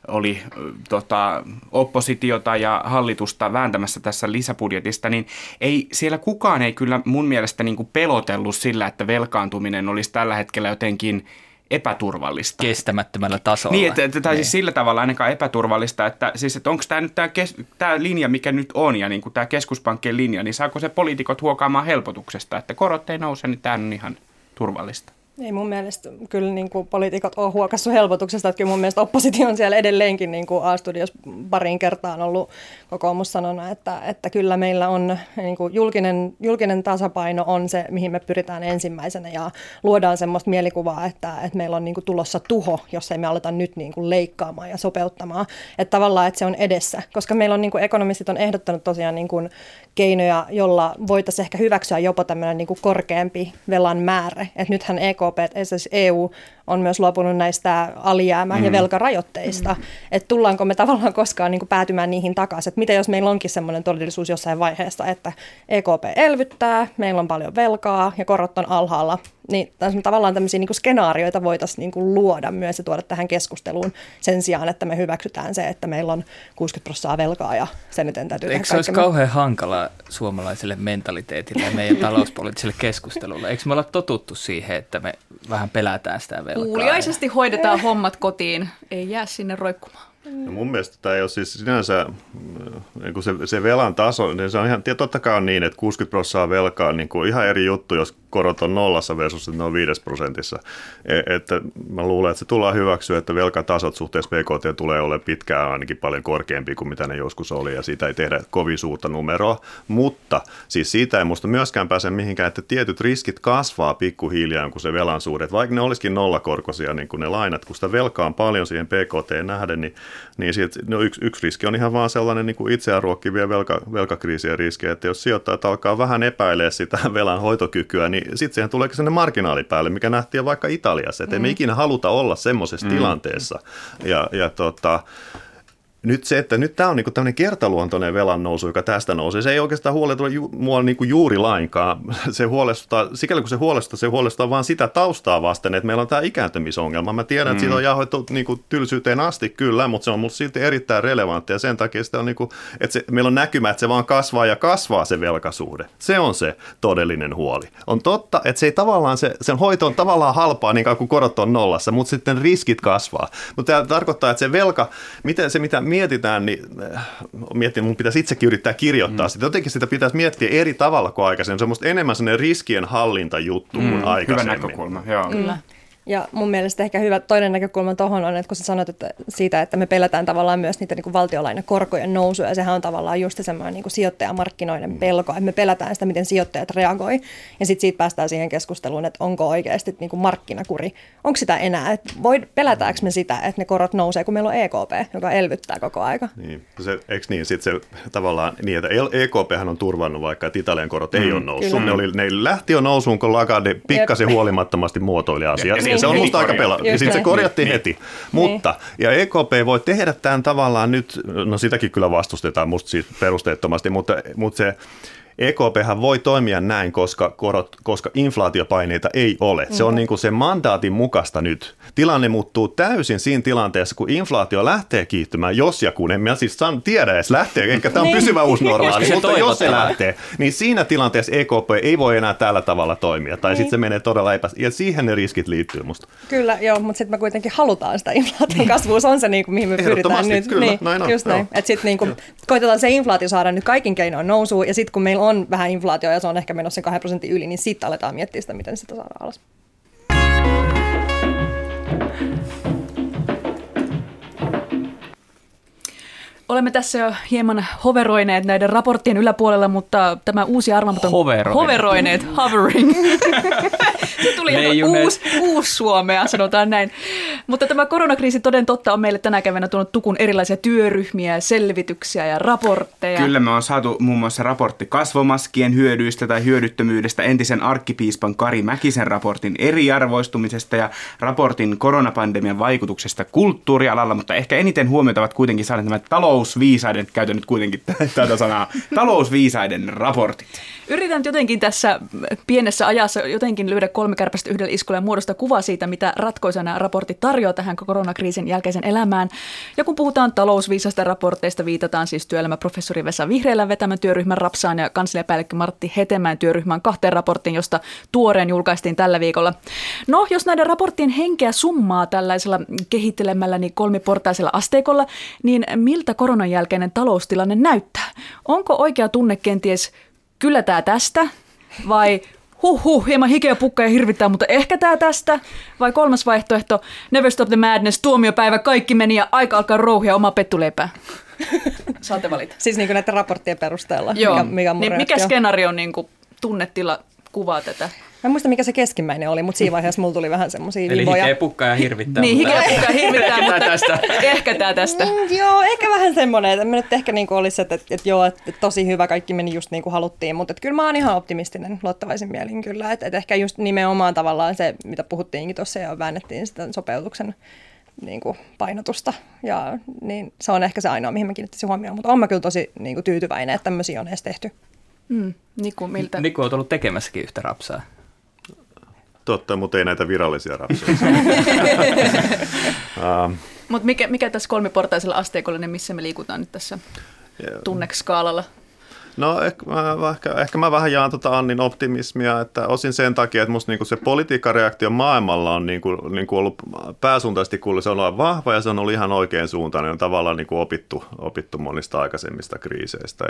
oli tota, oppositiota ja hallitusta vääntämässä tässä lisäbudjetista, niin ei, siellä kukaan ei kyllä mun mielestä niin kuin pelotellut sillä, että velkaantuminen olisi tällä hetkellä jotenkin epäturvallista. Kestämättömällä tasolla. Niin, että, että, tai siis niin. sillä tavalla ainakaan epäturvallista, että, siis, että onko tämä nyt tämä, kes, tämä linja, mikä nyt on, ja niin kuin tämä keskuspankkien linja, niin saako se poliitikot huokaamaan helpotuksesta, että korot ei nouse, niin tämä on ihan turvallista. Ei mun mielestä kyllä niin kuin poliitikot ole huokassu helpotuksesta, että kyllä mun mielestä oppositio on siellä edelleenkin niin kuin A-studios parin kertaan ollut kokoomus sanona, että, että kyllä meillä on niin kuin julkinen, julkinen tasapaino on se, mihin me pyritään ensimmäisenä ja luodaan semmoista mielikuvaa, että, että meillä on niin kuin tulossa tuho, jos ei me aleta nyt niin kuin leikkaamaan ja sopeuttamaan, että tavallaan että se on edessä, koska meillä on niin kuin ekonomistit on ehdottanut tosiaan niin kuin keinoja, jolla voitaisiin ehkä hyväksyä jopa tämmöinen niin korkeampi velan määrä, että nythän EKP, esimerkiksi EU on myös luopunut näistä alijäämä- mm. ja velkarajoitteista. Mm. Että tullaanko me tavallaan koskaan niin kuin päätymään niihin takaisin. Että mitä jos meillä onkin sellainen todellisuus jossain vaiheessa, että EKP elvyttää, meillä on paljon velkaa ja korot on alhaalla. Niin tavallaan tämmöisiä niin kuin skenaarioita voitaisiin niin kuin luoda myös ja tuoda tähän keskusteluun sen sijaan, että me hyväksytään se, että meillä on 60 prosenttia velkaa ja sen eteen täytyy Eikö se olisi me... kauhean hankala suomalaiselle mentaliteetille ja meidän [laughs] talouspoliittiselle keskustelulle? Eikö me olla totuttu siihen, että me vähän pelätään sitä velkaa? Kuuliaisesti hoidetaan hommat kotiin, ei jää sinne roikkumaan. No mun mielestä tämä ei ole siis sinänsä, niin se, se velan taso, niin se on ihan, totta kai on niin, että 60 prosenttia velkaa on niin kuin ihan eri juttu, jos korot on nollassa versus että ne on 5 prosentissa. E, että mä luulen, että se tullaan hyväksyä, että velkatasot suhteessa PKT tulee olemaan pitkään ainakin paljon korkeampi kuin mitä ne joskus oli, ja siitä ei tehdä kovin suurta numeroa. Mutta siis siitä ei musta myöskään pääse mihinkään, että tietyt riskit kasvaa pikkuhiljaa, kun se velan suuret, vaikka ne olisikin nollakorkoisia niin kuin ne lainat, kun sitä velkaa on paljon siihen PKT nähden, niin niin sit, no yksi, yksi riski on ihan vaan sellainen niin kuin itseään ruokkivia velka, velkakriisien riskejä, että jos sijoittajat alkaa vähän epäilee sitä [laughs] velan hoitokykyä, niin sitten siihen tulee sinne marginaali päälle, mikä nähtiin vaikka Italiassa, että mm. emme ikinä haluta olla semmoisessa mm. tilanteessa. Ja, ja tota, nyt se, että nyt tämä on niinku tämmöinen kertaluontoinen velan nousu, joka tästä nousee, se ei oikeastaan huoleta ju, mua niinku juuri lainkaan. [laughs] Se huolestuttaa, sikäli kun se huolestuttaa, se huolestuttaa vaan sitä taustaa vasten, että meillä on tämä ikääntymisongelma. Mä tiedän, mm. että siitä on jahoittu niinku tylsyyteen asti kyllä, mutta se on musta silti erittäin relevantti ja sen takia sitä on niinku, että se, meillä on näkymä, että se vaan kasvaa ja kasvaa se velkasuhde. Se on se todellinen huoli. On totta, että se ei tavallaan, se, sen hoito on tavallaan halpaa niin kuin korot on nollassa, mutta sitten riskit kasvaa. Mutta tämä tarkoittaa, että se velka, miten se mitä mietitään, niin äh, miettin, mun pitäisi itsekin yrittää kirjoittaa mm. sitä. Jotenkin sitä pitäisi miettiä eri tavalla kuin aikaisemmin. Se on enemmän sellainen riskien hallintajuttu mm, kuin aikaisemmin. Hyvä näkökulma, joo. Kyllä. Ja mun mielestä ehkä hyvä toinen näkökulma tuohon on, että kun sä sanoit että siitä, että me pelätään tavallaan myös niitä niin valtiolainakorkojen nousua, ja sehän on tavallaan just semmoinen niin sijoittajamarkkinoiden mm. pelko, että me pelätään sitä, miten sijoittajat reagoi, ja sitten siitä päästään siihen keskusteluun, että onko oikeasti niin kuin markkinakuri, onko sitä enää, että voi, pelätäänkö me sitä, että ne korot nousee, kun meillä on EKP, joka elvyttää koko aika. Niin, se, eikö niin, sitten se tavallaan niin, että EKP on turvannut vaikka, että Italian korot ei mm, ole noussut, ne, oli, ne lähti jo nousuun, kun Lagarde pikkasen huolimattomasti muotoili asiaa. Ja, niin, se on musta aika pela. Ja sitten se korjattiin niin. heti. Niin. Mutta, ja EKP voi tehdä tämän tavallaan nyt, no sitäkin kyllä vastustetaan musta siis perusteettomasti, mutta, mutta se EKP voi toimia näin, koska, korot, koska inflaatiopaineita ei ole. Se on niin kuin se mandaatin mukaista nyt. Tilanne muuttuu täysin siinä tilanteessa, kun inflaatio lähtee kiihtymään, jos ja kun. En mä siis san, tiedä edes lähtee, eikä tämä on Niin. pysyvä uusi normaali, [laughs] mutta jos se lähtee, niin siinä tilanteessa EKP ei voi enää tällä tavalla toimia. Tai sitten se menee todella epä... Ja siihen ne riskit liittyy musta. Kyllä, joo, mutta sitten me kuitenkin halutaan sitä inflaation kasvua, se on se, niin kuin, mihin me pyritään nyt. kyllä, niin, näin on, just näin. Että sitten niin kuin, koitetaan se inflaatio saada nyt kaikin keinoin nousuun, ja sitten kun meillä on vähän inflaatio ja se on ehkä menossa 2 prosentin yli, niin sitten aletaan miettiä sitä, miten sitä saadaan alas. Olemme tässä jo hieman hoveroineet näiden raporttien yläpuolella, mutta tämä uusi arvaamaton... Hoveroineet. Hoveroineet, hovering. [laughs] Se tuli Leijuneet. uusi, uusi Suomea, sanotaan näin. Mutta tämä koronakriisi toden totta on meille tänä keväänä tuonut tukun erilaisia työryhmiä, selvityksiä ja raportteja. Kyllä me on saatu muun muassa raportti kasvomaskien hyödyistä tai hyödyttömyydestä, entisen arkkipiispan Kari Mäkisen raportin eriarvoistumisesta ja raportin koronapandemian vaikutuksesta kulttuurialalla, mutta ehkä eniten huomiota ovat kuitenkin saaneet nämä talousviisaiden, käytän nyt kuitenkin [laughs] tätä sanaa, talousviisaiden raportit. Yritän jotenkin tässä pienessä ajassa jotenkin lyödä kolme kärpästä yhdellä iskulla ja muodostaa kuva siitä, mitä ratkoisana raportti tarjoaa tähän koronakriisin jälkeisen elämään. Ja kun puhutaan talousviisasta raporteista, viitataan siis työelämäprofessori Vesa Vihreälän vetämän työryhmän Rapsaan ja kansliapäällikkö Martti Hetemäen työryhmän kahteen raporttiin, josta tuoreen julkaistiin tällä viikolla. No, jos näiden raporttien henkeä summaa tällaisella kehittelemälläni kolmiportaisella asteikolla, niin miltä koronan jälkeinen taloustilanne näyttää? Onko oikea tunne kenties kyllä tämä tästä, vai huh huh, hieman hikeä pukka ja hirvittää, mutta ehkä tämä tästä, vai kolmas vaihtoehto, never stop the madness, tuomiopäivä, kaikki meni ja aika alkaa rouhia oma pettuleipää. Saatte valita. Siis niin näiden raporttien perusteella, Joo, mikä, mikä on niin mikä skenaario niin kuin, tunnetila kuvaa tätä? Mä en muista, mikä se keskimmäinen oli, mutta siinä vaiheessa mulla tuli vähän semmoisia Eli vivoja. hikeä pukkaa ja hirvittää. Niin, hikeä pukka ja hirvittää, Ehkä tää mutta tästä. ehkä tämä tästä. Mm, joo, ehkä vähän semmoinen, että nyt ehkä niin olisi, että, että, että joo, että tosi hyvä, kaikki meni just niin kuin haluttiin, mutta että kyllä mä oon ihan optimistinen luottavaisin mielin kyllä, että, että ehkä just nimenomaan tavallaan se, mitä puhuttiinkin tuossa ja väännettiin sitä sopeutuksen niin kuin painotusta, ja niin se on ehkä se ainoa, mihin mä kiinnittäisin huomioon, mutta on mä kyllä tosi niin kuin tyytyväinen, että tämmöisiä on edes tehty. Mm, Niku, miltä? Niku on ollut tekemässäkin yhtä rapsaa. Totta, mutta ei näitä virallisia rapsoja. [laughs] uh, Mutta mikä, mikä tässä kolmiportaisella asteikolla, niin missä me liikutaan nyt tässä tunnekskaalalla? No ehkä mä, ehkä, ehkä mä vähän jaan tota Annin optimismia, että osin sen takia, että musta niinku se politiikkareaktio maailmalla on niinku, niinku ollut pääsuuntaisesti kuullut, se on ollut vahva ja se on ollut ihan oikein suuntainen, on tavallaan niinku opittu, opittu monista aikaisemmista kriiseistä.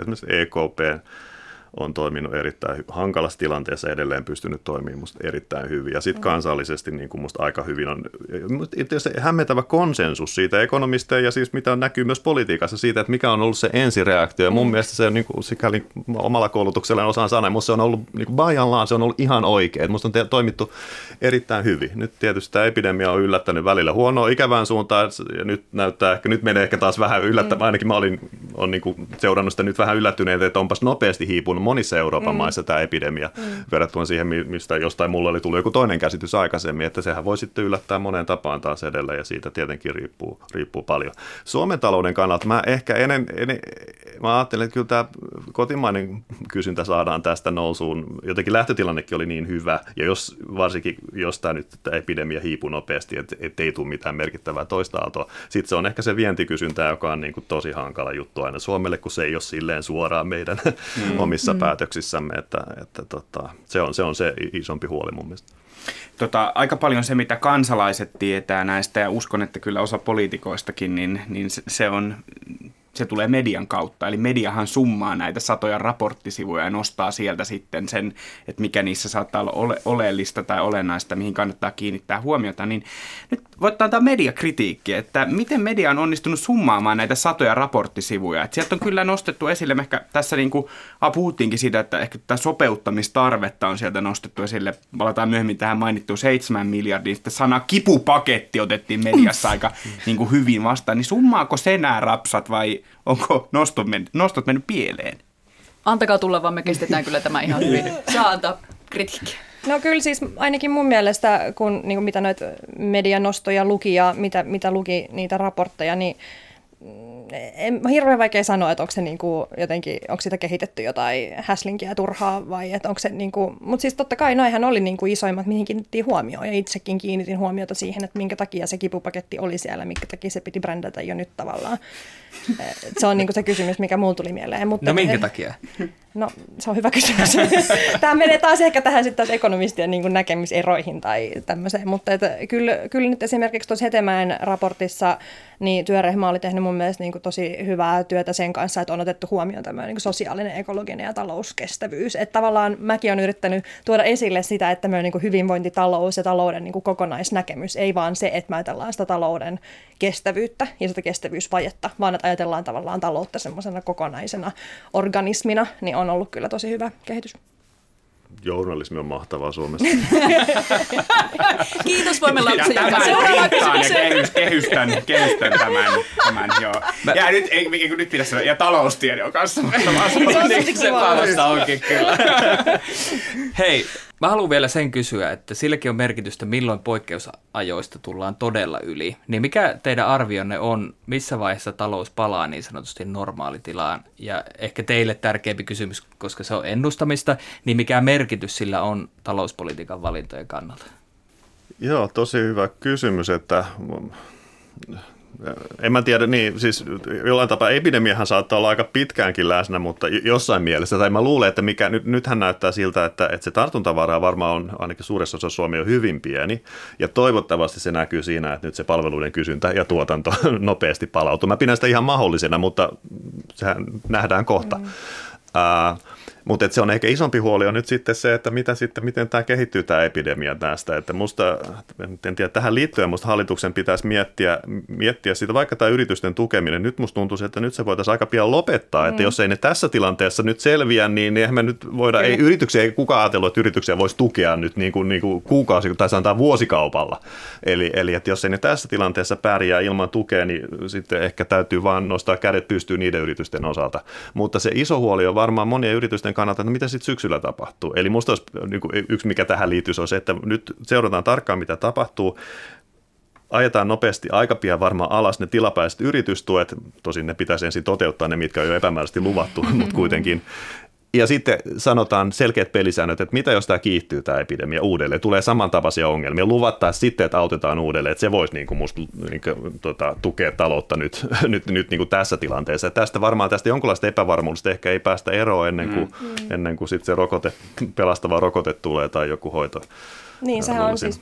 Esimerkiksi EKP on toiminut erittäin hankalassa tilanteessa edelleen pystynyt toimimaan musta erittäin hyvin. Ja sitten kansallisesti niin kuin musta aika hyvin on asiassa hämmentävä konsensus siitä ekonomisteja ja siis mitä näkyy myös politiikassa siitä, että mikä on ollut se ensireaktio. Ja mun mielestä se on niin kuin, sikäli omalla koulutuksella osaan sanoa, mutta se on ollut niin kuin large, se on ollut ihan oikein. Musta on te- toimittu erittäin hyvin. Nyt tietysti tämä epidemia on yllättänyt välillä huonoa ikävään suuntaan ja nyt näyttää, ehkä nyt menee ehkä taas vähän yllättämään. Ainakin mä olin on niin kuin seurannut sitä nyt vähän yllättyneet, että onpas nopeasti hiipunut monissa Euroopan mm. maissa tämä epidemia mm. verrattuna siihen, mi- mistä jostain mulla oli tullut joku toinen käsitys aikaisemmin, että sehän voi sitten yllättää moneen tapaan taas edelleen ja siitä tietenkin riippuu, riippuu paljon. Suomen talouden kannalta mä ehkä ennen, ennen mä ajattelen, että kyllä tämä kotimainen kysyntä saadaan tästä nousuun. Jotenkin lähtötilannekin oli niin hyvä ja jos varsinkin jos tämä nyt tämä epidemia hiipuu nopeasti, että et ei tule mitään merkittävää toista aaltoa, sitten se on ehkä se vientikysyntä, joka on niin kuin tosi hankala juttu aina Suomelle, kun se ei ole silleen suoraan meidän mm. omissa mm. päätöksissämme, että, että tota, se, on, se on se isompi huoli mun mielestä. Tota, aika paljon se, mitä kansalaiset tietää näistä, ja uskon, että kyllä osa poliitikoistakin, niin, niin se, se on se tulee median kautta. Eli mediahan summaa näitä satoja raporttisivuja ja nostaa sieltä sitten sen, että mikä niissä saattaa olla ole, oleellista tai olennaista, mihin kannattaa kiinnittää huomiota. Niin nyt voittaa antaa mediakritiikki, että miten media on onnistunut summaamaan näitä satoja raporttisivuja. Et sieltä on kyllä nostettu esille, ehkä tässä niin kuin, ah, puhuttiinkin siitä, että ehkä tätä sopeuttamistarvetta on sieltä nostettu esille. Palataan myöhemmin tähän mainittuun 7 miljardiin. Sitten sana kipupaketti otettiin mediassa aika niin kuin hyvin vastaan. Niin summaako se nämä rapsat vai onko nostot mennyt, nostot mennyt pieleen? Antakaa tulla, vaan me kestetään kyllä tämä ihan hyvin. [laughs] Saa antaa kritiikkiä. No kyllä siis ainakin mun mielestä, kun niin kuin mitä noita medianostoja luki ja mitä, mitä luki niitä raportteja, niin en, hirveän vaikea sanoa, että onko se niin kuin jotenkin, onko sitä kehitetty jotain häslinkiä turhaa vai että onko se niin kuin, mutta siis totta kai noihän oli niin kuin isoimmat, mihin kiinnitettiin huomioon ja itsekin kiinnitin huomiota siihen, että minkä takia se kipupaketti oli siellä, minkä takia se piti brändätä jo nyt tavallaan. Se on niin kuin se kysymys, mikä mulla tuli mieleen. Mutta no minkä takia? No se on hyvä kysymys. [laughs] Tämä menee taas ehkä tähän sitten taas ekonomistien niin näkemyseroihin tai tämmöiseen, mutta että kyllä, kyllä nyt esimerkiksi tuossa Hetemäen raportissa niin työryhmä oli tehnyt mun mielestä niin kuin tosi hyvää työtä sen kanssa, että on otettu huomioon tämmöinen niin kuin sosiaalinen, ekologinen ja talouskestävyys. Että tavallaan mäkin olen yrittänyt tuoda esille sitä, että tämmöinen niin kuin hyvinvointitalous ja talouden niin kuin kokonaisnäkemys, ei vaan se, että me ajatellaan sitä talouden kestävyyttä ja sitä kestävyysvajetta, vaan että ajatellaan tavallaan taloutta semmoisena kokonaisena organismina, niin on ollut kyllä tosi hyvä kehitys journalismi on mahtavaa Suomessa. [laughs] Kiitos, voimme lapsi. Ja tämän ja kehys, kehystän, kehystän tämän. tämän joo. Ja nyt, ei, nyt pitäisi sanoa, ja taloustiede on kanssa. Se vasta onkin kyllä. Hei, Mä haluan vielä sen kysyä, että silläkin on merkitystä, milloin poikkeusajoista tullaan todella yli. Niin mikä teidän arvionne on, missä vaiheessa talous palaa niin sanotusti normaalitilaan? Ja ehkä teille tärkeämpi kysymys, koska se on ennustamista, niin mikä merkitys sillä on talouspolitiikan valintojen kannalta? Joo, tosi hyvä kysymys, että en mä tiedä, niin siis jollain tapaa epidemiahan saattaa olla aika pitkäänkin läsnä, mutta jossain mielessä, tai mä luulen, että mikä, nyt, nythän näyttää siltä, että, että se tartuntavara varmaan on ainakin suuressa osassa Suomea on hyvin pieni, ja toivottavasti se näkyy siinä, että nyt se palveluiden kysyntä ja tuotanto [laughs] nopeasti palautuu. Mä pidän sitä ihan mahdollisena, mutta sehän nähdään kohta. Mm. Uh, mutta se on ehkä isompi huoli on nyt sitten se, että mitä sitten, miten tämä kehittyy tämä epidemia tästä. Että musta, en tiedä, tähän liittyen musta hallituksen pitäisi miettiä, miettiä sitä, vaikka tämä yritysten tukeminen, nyt musta tuntuu, että nyt se voitaisiin aika pian lopettaa, mm. että jos ei ne tässä tilanteessa nyt selviä, niin, eihän me nyt voida, ei yrityksiä, ei kukaan ajatellut, että yrityksiä voisi tukea nyt niin kuin, niin kuin kuukausi tai sanotaan vuosikaupalla. Eli, eli että jos ei ne tässä tilanteessa pärjää ilman tukea, niin sitten ehkä täytyy vaan nostaa kädet pystyyn niiden yritysten osalta. Mutta se iso huoli on varmaan monien yritysten kannalta, että no mitä sitten syksyllä tapahtuu. Eli musta olisi, niin yksi, mikä tähän liittyy, on se, että nyt seurataan tarkkaan, mitä tapahtuu ajetaan nopeasti aika pian varmaan alas ne tilapäiset yritystuet, tosin ne pitäisi ensin toteuttaa ne, mitkä on jo epämääräisesti luvattu, [laughs] mutta kuitenkin. Ja sitten sanotaan selkeät pelisäännöt, että mitä jos tämä kiihtyy tämä epidemia uudelleen, tulee samantapaisia ongelmia, luvattaa sitten, että autetaan uudelleen, että se voisi niin kuin musta niin kuin, tota, tukea taloutta nyt, [laughs] nyt, nyt niin kuin tässä tilanteessa. Ja tästä varmaan tästä jonkinlaista epävarmuudesta ehkä ei päästä eroon ennen kuin, mm. ennen kuin sitten se rokote, pelastava rokote tulee tai joku hoito. Niin, sehän on siis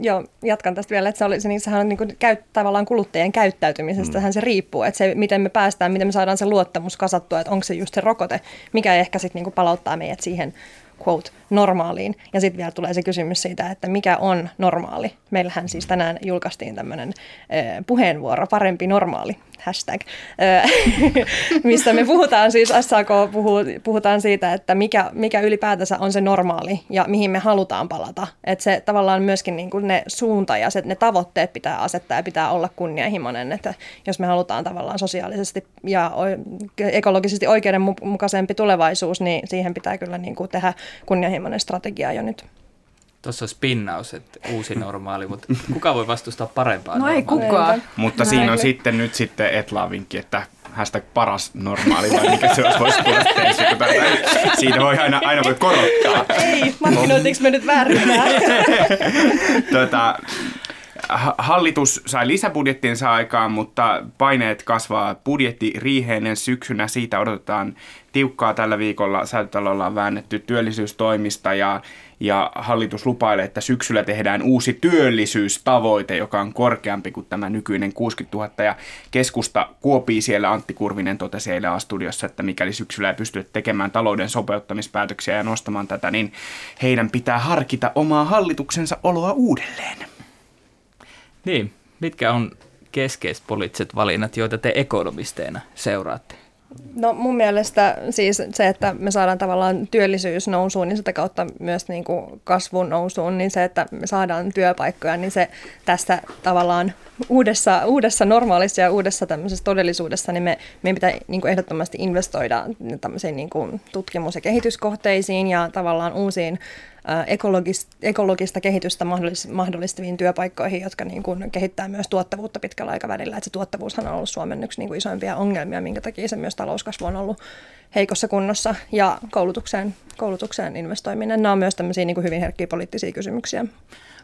joo, jatkan tästä vielä, että se oli, se, niin, sehän on niin kuin käyt, tavallaan kuluttajien käyttäytymisestä, mm. se riippuu, että se, miten me päästään, miten me saadaan se luottamus kasattua, että onko se just se rokote, mikä ehkä sitten niin palauttaa meidät siihen quote, normaaliin. Ja sitten vielä tulee se kysymys siitä, että mikä on normaali. Meillähän siis tänään julkaistiin tämmöinen puheenvuoro, parempi normaali, hashtag, [laughs] mistä me puhutaan siis, SAK puhuu, puhutaan siitä, että mikä, mikä ylipäätänsä on se normaali ja mihin me halutaan palata. Että se tavallaan myöskin niin kuin ne suunta ja se, ne tavoitteet pitää asettaa ja pitää olla kunnianhimoinen, että jos me halutaan tavallaan sosiaalisesti ja ekologisesti oikeudenmukaisempi tulevaisuus, niin siihen pitää kyllä niin kuin tehdä kunnianhimoinen strategia jo nyt. Tuossa on spinnaus, että uusi normaali, mutta kuka voi vastustaa parempaa No ei kukaan. Mutta siinä on sitten nyt sitten Etla-vinkki, että hashtag paras normaali, vai mikä se olisi, voisi tulla Siinä voi aina, aina voi korottaa. Ei, markkinointiinko me nyt väärin? [laughs] tota, Hallitus sai lisäbudjettinsa aikaan, mutta paineet kasvaa budjetti riiheinen syksynä. Siitä odotetaan tiukkaa tällä viikolla. Säätötalolla on väännetty työllisyystoimista ja, ja hallitus lupailee, että syksyllä tehdään uusi työllisyystavoite, joka on korkeampi kuin tämä nykyinen 60 000. Ja keskusta kuopii siellä Antti Kurvinen totesi eilen A-studiossa, että mikäli syksyllä ei pysty tekemään talouden sopeuttamispäätöksiä ja nostamaan tätä, niin heidän pitää harkita omaa hallituksensa oloa uudelleen. Niin, mitkä on keskeiset poliittiset valinnat, joita te ekonomisteina seuraatte? No mun mielestä siis se, että me saadaan tavallaan työllisyys nousuun, niin sitä kautta myös niin kuin kasvun nousuun, niin se, että me saadaan työpaikkoja, niin se tässä tavallaan uudessa, uudessa normaalissa ja uudessa tämmöisessä todellisuudessa, niin me, meidän pitää niin kuin ehdottomasti investoida tämmöisiin niin kuin tutkimus- ja kehityskohteisiin ja tavallaan uusiin ekologista, ekologista kehitystä mahdollistaviin työpaikkoihin, jotka niin kuin kehittää myös tuottavuutta pitkällä aikavälillä. Et se tuottavuushan on ollut Suomen yksi niin kuin isoimpia ongelmia, minkä takia se myös talouskasvu on ollut heikossa kunnossa ja koulutukseen, koulutukseen investoiminen. Nämä on myös tämmöisiä niin kuin hyvin herkkiä poliittisia kysymyksiä.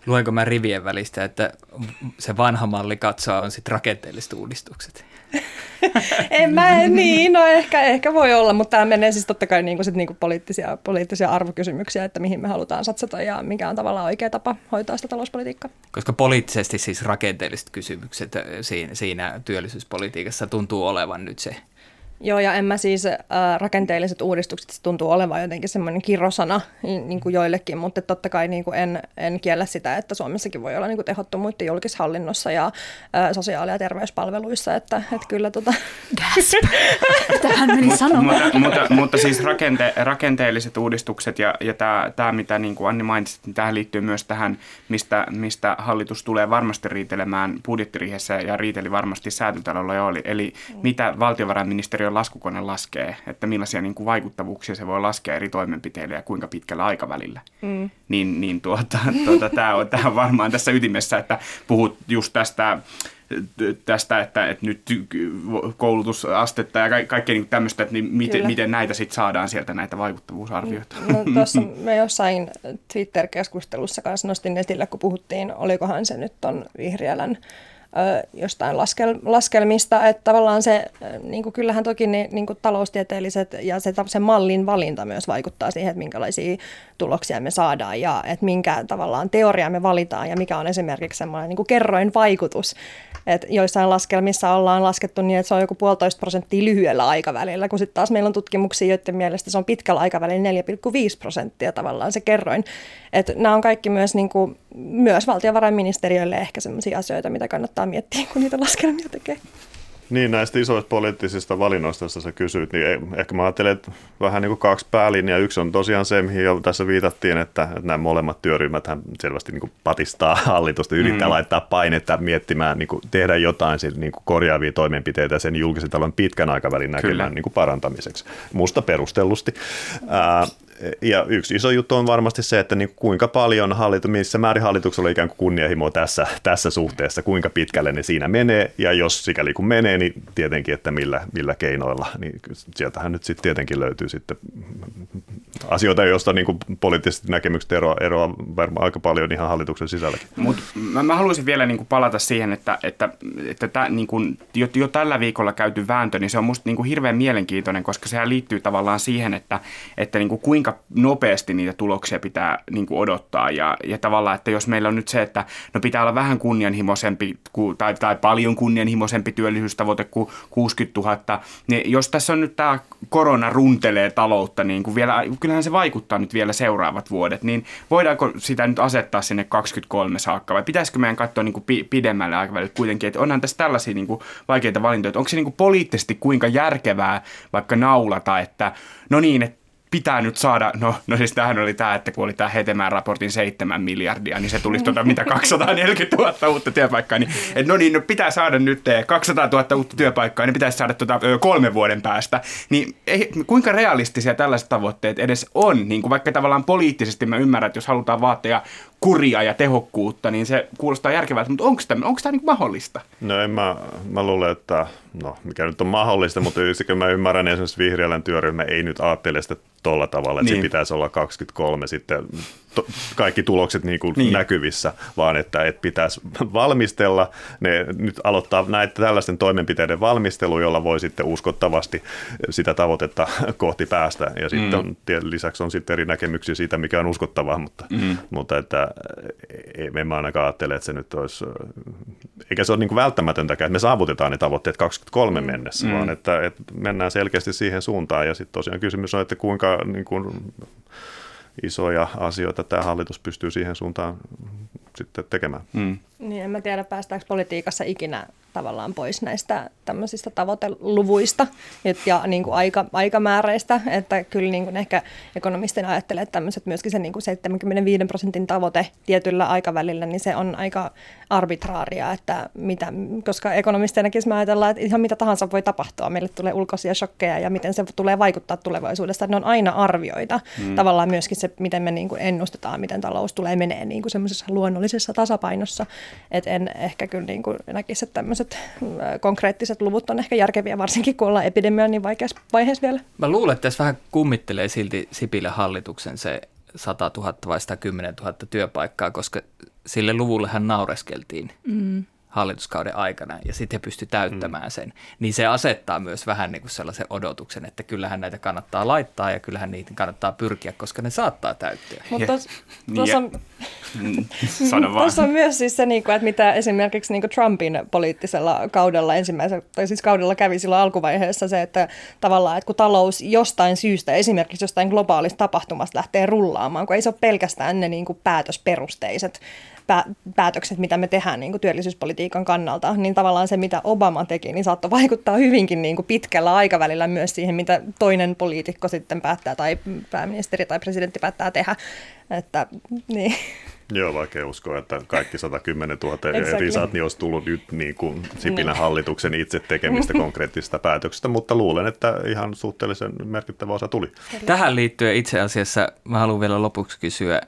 Luenko mä rivien välistä, että se vanha malli katsoa on sitten rakenteelliset uudistukset? [laughs] [laughs] en mä, niin, no ehkä, ehkä voi olla, mutta tämä menee siis totta kai niin kuin sit niin kuin poliittisia, poliittisia arvokysymyksiä, että mihin me halutaan satsata ja mikä on tavallaan oikea tapa hoitaa sitä talouspolitiikkaa. Koska poliittisesti siis rakenteelliset kysymykset siinä, siinä työllisyyspolitiikassa tuntuu olevan nyt se Joo, ja en mä siis äh, rakenteelliset uudistukset se tuntuu olevan jotenkin semmoinen kirosana niin kuin joillekin, mutta totta kai niin kuin en, en kiellä sitä, että Suomessakin voi olla niin kuin tehottomuutta julkishallinnossa ja äh, sosiaali- ja terveyspalveluissa, että, että kyllä tota... Tähän meni sanomaan. mutta, mutta, mutta siis rakente, rakenteelliset uudistukset ja, ja tämä, tämä, mitä niin kuin Anni mainitsi, niin tähän liittyy myös tähän, mistä, mistä hallitus tulee varmasti riitelemään budjettiriihessä ja riiteli varmasti säätötalolla jo, eli, eli mitä valtiovarainministeriö ministeriön laskukone laskee, että millaisia niin kuin vaikuttavuuksia se voi laskea eri toimenpiteille ja kuinka pitkällä aikavälillä. Mm. Niin, niin tuota, [laughs] tuota, tämä on, on varmaan tässä ytimessä, että puhut just tästä tästä, että, että nyt koulutusastetta ja kaikkea niin tämmöistä, että niin miten, miten näitä sitten saadaan sieltä näitä vaikuttavuusarvioita. No, tuossa me jossain Twitter-keskustelussa kanssa nostin esille, kun puhuttiin, olikohan se nyt on Vihriälän jostain laskel, laskelmista, että tavallaan se, niin kuin kyllähän toki ne niin kuin taloustieteelliset ja se, se mallin valinta myös vaikuttaa siihen, että minkälaisia tuloksia me saadaan ja että minkä tavallaan teoria me valitaan ja mikä on esimerkiksi semmoinen niin kuin kerroin vaikutus. Että joissain laskelmissa ollaan laskettu niin, että se on joku puolitoista prosenttia lyhyellä aikavälillä, kun sitten taas meillä on tutkimuksia, joiden mielestä se on pitkällä aikavälillä 4,5 prosenttia tavallaan se kerroin. Että nämä on kaikki myös, niin kuin, myös valtiovarainministeriölle ehkä sellaisia asioita, mitä kannattaa miettiä, kun niitä laskelmia tekee. Niin, näistä isoista poliittisista valinnoista, joista sä kysyit, niin ei, ehkä mä ajattelen, että vähän niin kuin kaksi päälinjaa. Yksi on tosiaan se, mihin jo tässä viitattiin, että, että nämä molemmat työryhmät selvästi niin kuin patistaa [laughs] hallitusta, yrittää mm. laittaa painetta miettimään, niin kuin tehdä jotain niin kuin korjaavia toimenpiteitä sen julkisen talon pitkän aikavälin näkymään niin kuin parantamiseksi. Musta perustellusti. Ää, ja yksi iso juttu on varmasti se, että niin kuinka paljon hallitu, missä määrin hallituksella on ikään kuin kunnianhimoa tässä, tässä suhteessa, kuinka pitkälle ne siinä menee, ja jos sikäli kun menee, niin tietenkin, että millä, millä keinoilla, niin sieltähän nyt sitten tietenkin löytyy sitten asioita, joista niin kuin poliittisesti näkemykset eroa, eroa varmaan aika paljon ihan hallituksen sisälläkin. Mut mä, mä haluaisin vielä niin kuin palata siihen, että, että, että tä, niin kuin jo, jo tällä viikolla käyty vääntö, niin se on musta niin kuin hirveän mielenkiintoinen, koska sehän liittyy tavallaan siihen, että, että niin kuin kuinka nopeasti niitä tuloksia pitää niin kuin odottaa. Ja, ja tavallaan, että jos meillä on nyt se, että no pitää olla vähän kunnianhimoisempi tai, tai paljon kunnianhimoisempi työllisyystavoite kuin 60 000, niin jos tässä on nyt tämä korona runtelee taloutta, niin kuin vielä, kyllähän se vaikuttaa nyt vielä seuraavat vuodet, niin voidaanko sitä nyt asettaa sinne 23 saakka vai pitäisikö meidän katsoa niin kuin pidemmälle aikavälille kuitenkin, että onhan tässä tällaisia niin kuin vaikeita valintoja, että onko se niin kuin poliittisesti kuinka järkevää vaikka naulata, että no niin, että pitää nyt saada, no, no siis tämähän oli tämä, että kun oli tämä Hetemään raportin 7 miljardia, niin se tulisi tuota mitä 240 000 uutta työpaikkaa, niin et no niin, no pitää saada nyt 200 eh, 000 uutta työpaikkaa, niin pitäisi saada tuota, kolmen vuoden päästä. Niin ei, kuinka realistisia tällaiset tavoitteet edes on, niin kuin vaikka tavallaan poliittisesti mä ymmärrän, että jos halutaan vaatia kuria ja tehokkuutta, niin se kuulostaa järkevältä, mutta onko onko tämä niin mahdollista? No en mä, mä luulen, että no, mikä nyt on mahdollista, mutta yksikin mä ymmärrän, niin esimerkiksi vihreälän työryhmä ei nyt ajattele sitä tuolla tavalla, että niin. se pitäisi olla 23 sitten to, kaikki tulokset niin kuin niin. näkyvissä, vaan että, että pitäisi valmistella, ne nyt aloittaa näitä tällaisten toimenpiteiden valmistelu, jolla voi sitten uskottavasti sitä tavoitetta kohti päästä. Ja mm. sitten mm. on, lisäksi on sitten eri näkemyksiä siitä, mikä on uskottavaa, mutta, mm. mutta että e-, e-, en mä ainakaan ajattele, että se nyt olisi, eikä se ole niin kuin välttämätöntäkään, että me saavutetaan ne tavoitteet 20 2023 mm. mennessä, mm. vaan että, että mennään selkeästi siihen suuntaan. Ja sitten tosiaan kysymys on, että kuinka niin kuin, isoja asioita tämä hallitus pystyy siihen suuntaan sitten tekemään. Mm. Niin, en mä tiedä, päästäänkö politiikassa ikinä tavallaan pois näistä tämmöisistä tavoiteluvuista ja niin kuin aika, aikamääreistä, että kyllä niin kuin ehkä ekonomisten ajattelee, että tämmöiset myöskin se niin kuin 75 prosentin tavoite tietyllä aikavälillä, niin se on aika arbitraaria, että mitä, koska ekonomisteinakin me ajatellaan, että ihan mitä tahansa voi tapahtua, meille tulee ulkoisia shokkeja ja miten se tulee vaikuttaa tulevaisuudessa, ne on aina arvioita, hmm. tavallaan myöskin se, miten me niin kuin ennustetaan, miten talous tulee menee niin kuin semmoisessa luonnollisessa tasapainossa, että en ehkä kyllä niin kuin näkisi, että tämmöiset konkreettiset luvut on ehkä järkeviä, varsinkin kun ollaan epidemian niin vaikeassa vaiheessa vielä. Mä luulen, että tässä vähän kummittelee silti Sipilän hallituksen se 100 000 vai 110 000 työpaikkaa, koska sille luvullehan naureskeltiin. Mm hallituskauden aikana ja sitten he pysty täyttämään mm. sen, niin se asettaa myös vähän niin kuin sellaisen odotuksen, että kyllähän näitä kannattaa laittaa ja kyllähän niitä kannattaa pyrkiä, koska ne saattaa täyttyä. Mutta tuossa on, [laughs] mm, [laughs] on myös siis se, niinku, että mitä esimerkiksi niin Trumpin poliittisella kaudella ensimmäisellä, tai siis kaudella kävi silloin alkuvaiheessa se, että tavallaan, että kun talous jostain syystä, esimerkiksi jostain globaalista tapahtumasta lähtee rullaamaan, kun ei se ole pelkästään ne niin kuin päätösperusteiset päätökset, mitä me tehdään niin kuin työllisyyspolitiikan kannalta, niin tavallaan se, mitä Obama teki, niin saattoi vaikuttaa hyvinkin niin kuin pitkällä aikavälillä myös siihen, mitä toinen poliitikko sitten päättää tai pääministeri tai presidentti päättää tehdä. Että, niin. Joo, vaikea uskoa, että kaikki 110 000 exactly. risat niin olisi tullut nyt niin kuin Sipilän niin. hallituksen itse tekemistä [laughs] konkreettisista päätöksistä, mutta luulen, että ihan suhteellisen merkittävä osa tuli. Tähän liittyen itse asiassa mä haluan vielä lopuksi kysyä,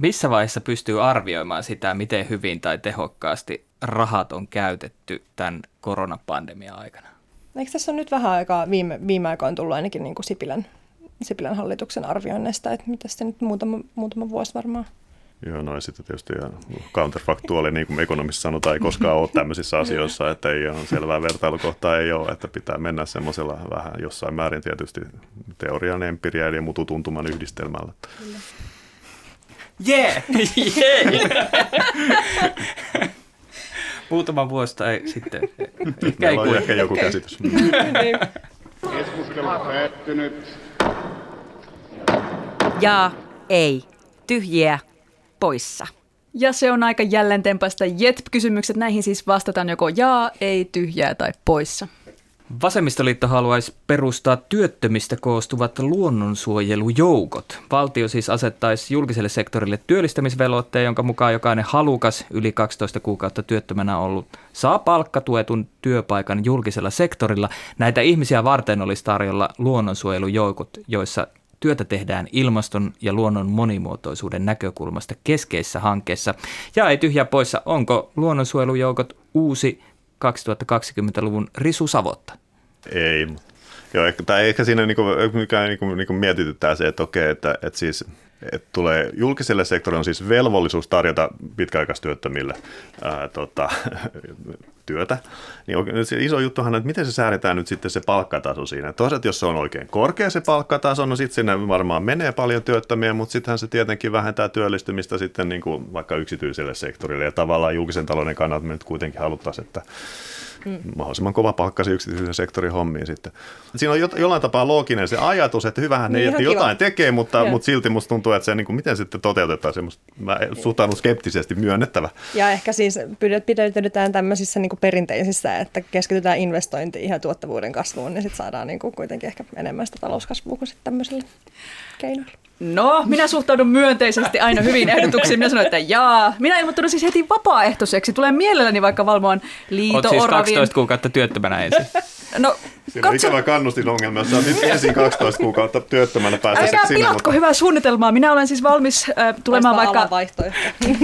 missä vaiheessa pystyy arvioimaan sitä, miten hyvin tai tehokkaasti rahat on käytetty tämän koronapandemian aikana? Eikö tässä on nyt vähän aikaa viime, viime aikoina tullut ainakin niin kuin Sipilän, Sipilän hallituksen arvioinnista, että mitä sitten nyt muutama, muutama vuosi varmaan? Joo, no ja sitten tietysti counterfactuaali, niin kuin ekonomissa sanotaan, ei koskaan ole tämmöisissä asioissa, että ei ole selvää vertailukohtaa, ei ole, että pitää mennä semmoisella vähän jossain määrin tietysti teorian, empiria ja mututuntuman yhdistelmällä. Kyllä. Jee! Jee! [laughs] [laughs] Muutama vuosi tai sitten. Ehkä Meillä on ehkä joku okay. käsitys. [laughs] Keskustelu päättynyt. Ja ei. Tyhjiä poissa. Ja se on aika jälleen tempaista jet-kysymykset. Näihin siis vastataan joko jaa, ei, tyhjää tai poissa. Vasemmistoliitto haluaisi perustaa työttömistä koostuvat luonnonsuojelujoukot. Valtio siis asettaisi julkiselle sektorille työllistämisvelvoitteen, jonka mukaan jokainen halukas yli 12 kuukautta työttömänä ollut saa palkkatuetun työpaikan julkisella sektorilla. Näitä ihmisiä varten olisi tarjolla luonnonsuojelujoukot, joissa työtä tehdään ilmaston ja luonnon monimuotoisuuden näkökulmasta keskeisessä hankkeessa. Ja ei tyhjä poissa, onko luonnonsuojelujoukot uusi 2020-luvun risusavotta? Ei, Joo, tai ehkä siinä niinku, mikä niinku, niinku mietityttää se, että okei, että, että siis että tulee julkiselle sektorille on siis velvollisuus tarjota pitkäaikaistyöttömille ää, tota, [laughs] työtä. Niin se iso juttuhan on, että miten se säädetään nyt sitten se palkkataso siinä. Toisaalta jos se on oikein korkea se palkkataso, no sitten sinne varmaan menee paljon työttömiä, mutta sittenhän se tietenkin vähentää työllistymistä sitten niin kuin vaikka yksityiselle sektorille ja tavallaan julkisen talouden kannalta me nyt kuitenkin haluttaisiin, että mm. mahdollisimman kova palkkasi yksityisen sektorin hommiin sitten. Siinä on jollain tapaa looginen se ajatus, että hyvähän niin, ne jotain kiva. tekee, mutta, mutta silti musta tuntuu, että se niin kuin, miten sitten toteutetaan semmoista, mä suhtaudun skeptisesti myönnettävä. Ja ehkä siis pidetään tämmöisissä niin kuin perinteisissä, että keskitytään investointiin ja tuottavuuden kasvuun, niin sitten saadaan niin kuin kuitenkin ehkä enemmän sitä talouskasvua kuin sitten tämmöisellä keinoilla. No, minä suhtaudun myönteisesti aina hyvin ehdotuksiin. Minä sanoin, että jaa. Minä ilmoittaudu siis heti vapaaehtoiseksi. Tulee mielelläni vaikka valvomaan liito siis 12 kuukautta työttömänä ensin. No, Siinä katso... on ikävä kannustinongelma, jos olet nyt ensin 12 kuukautta työttömänä päästä Älkää sinne. pilatko mutta... hyvää suunnitelmaa. Minä olen siis valmis äh, tulemaan vaikka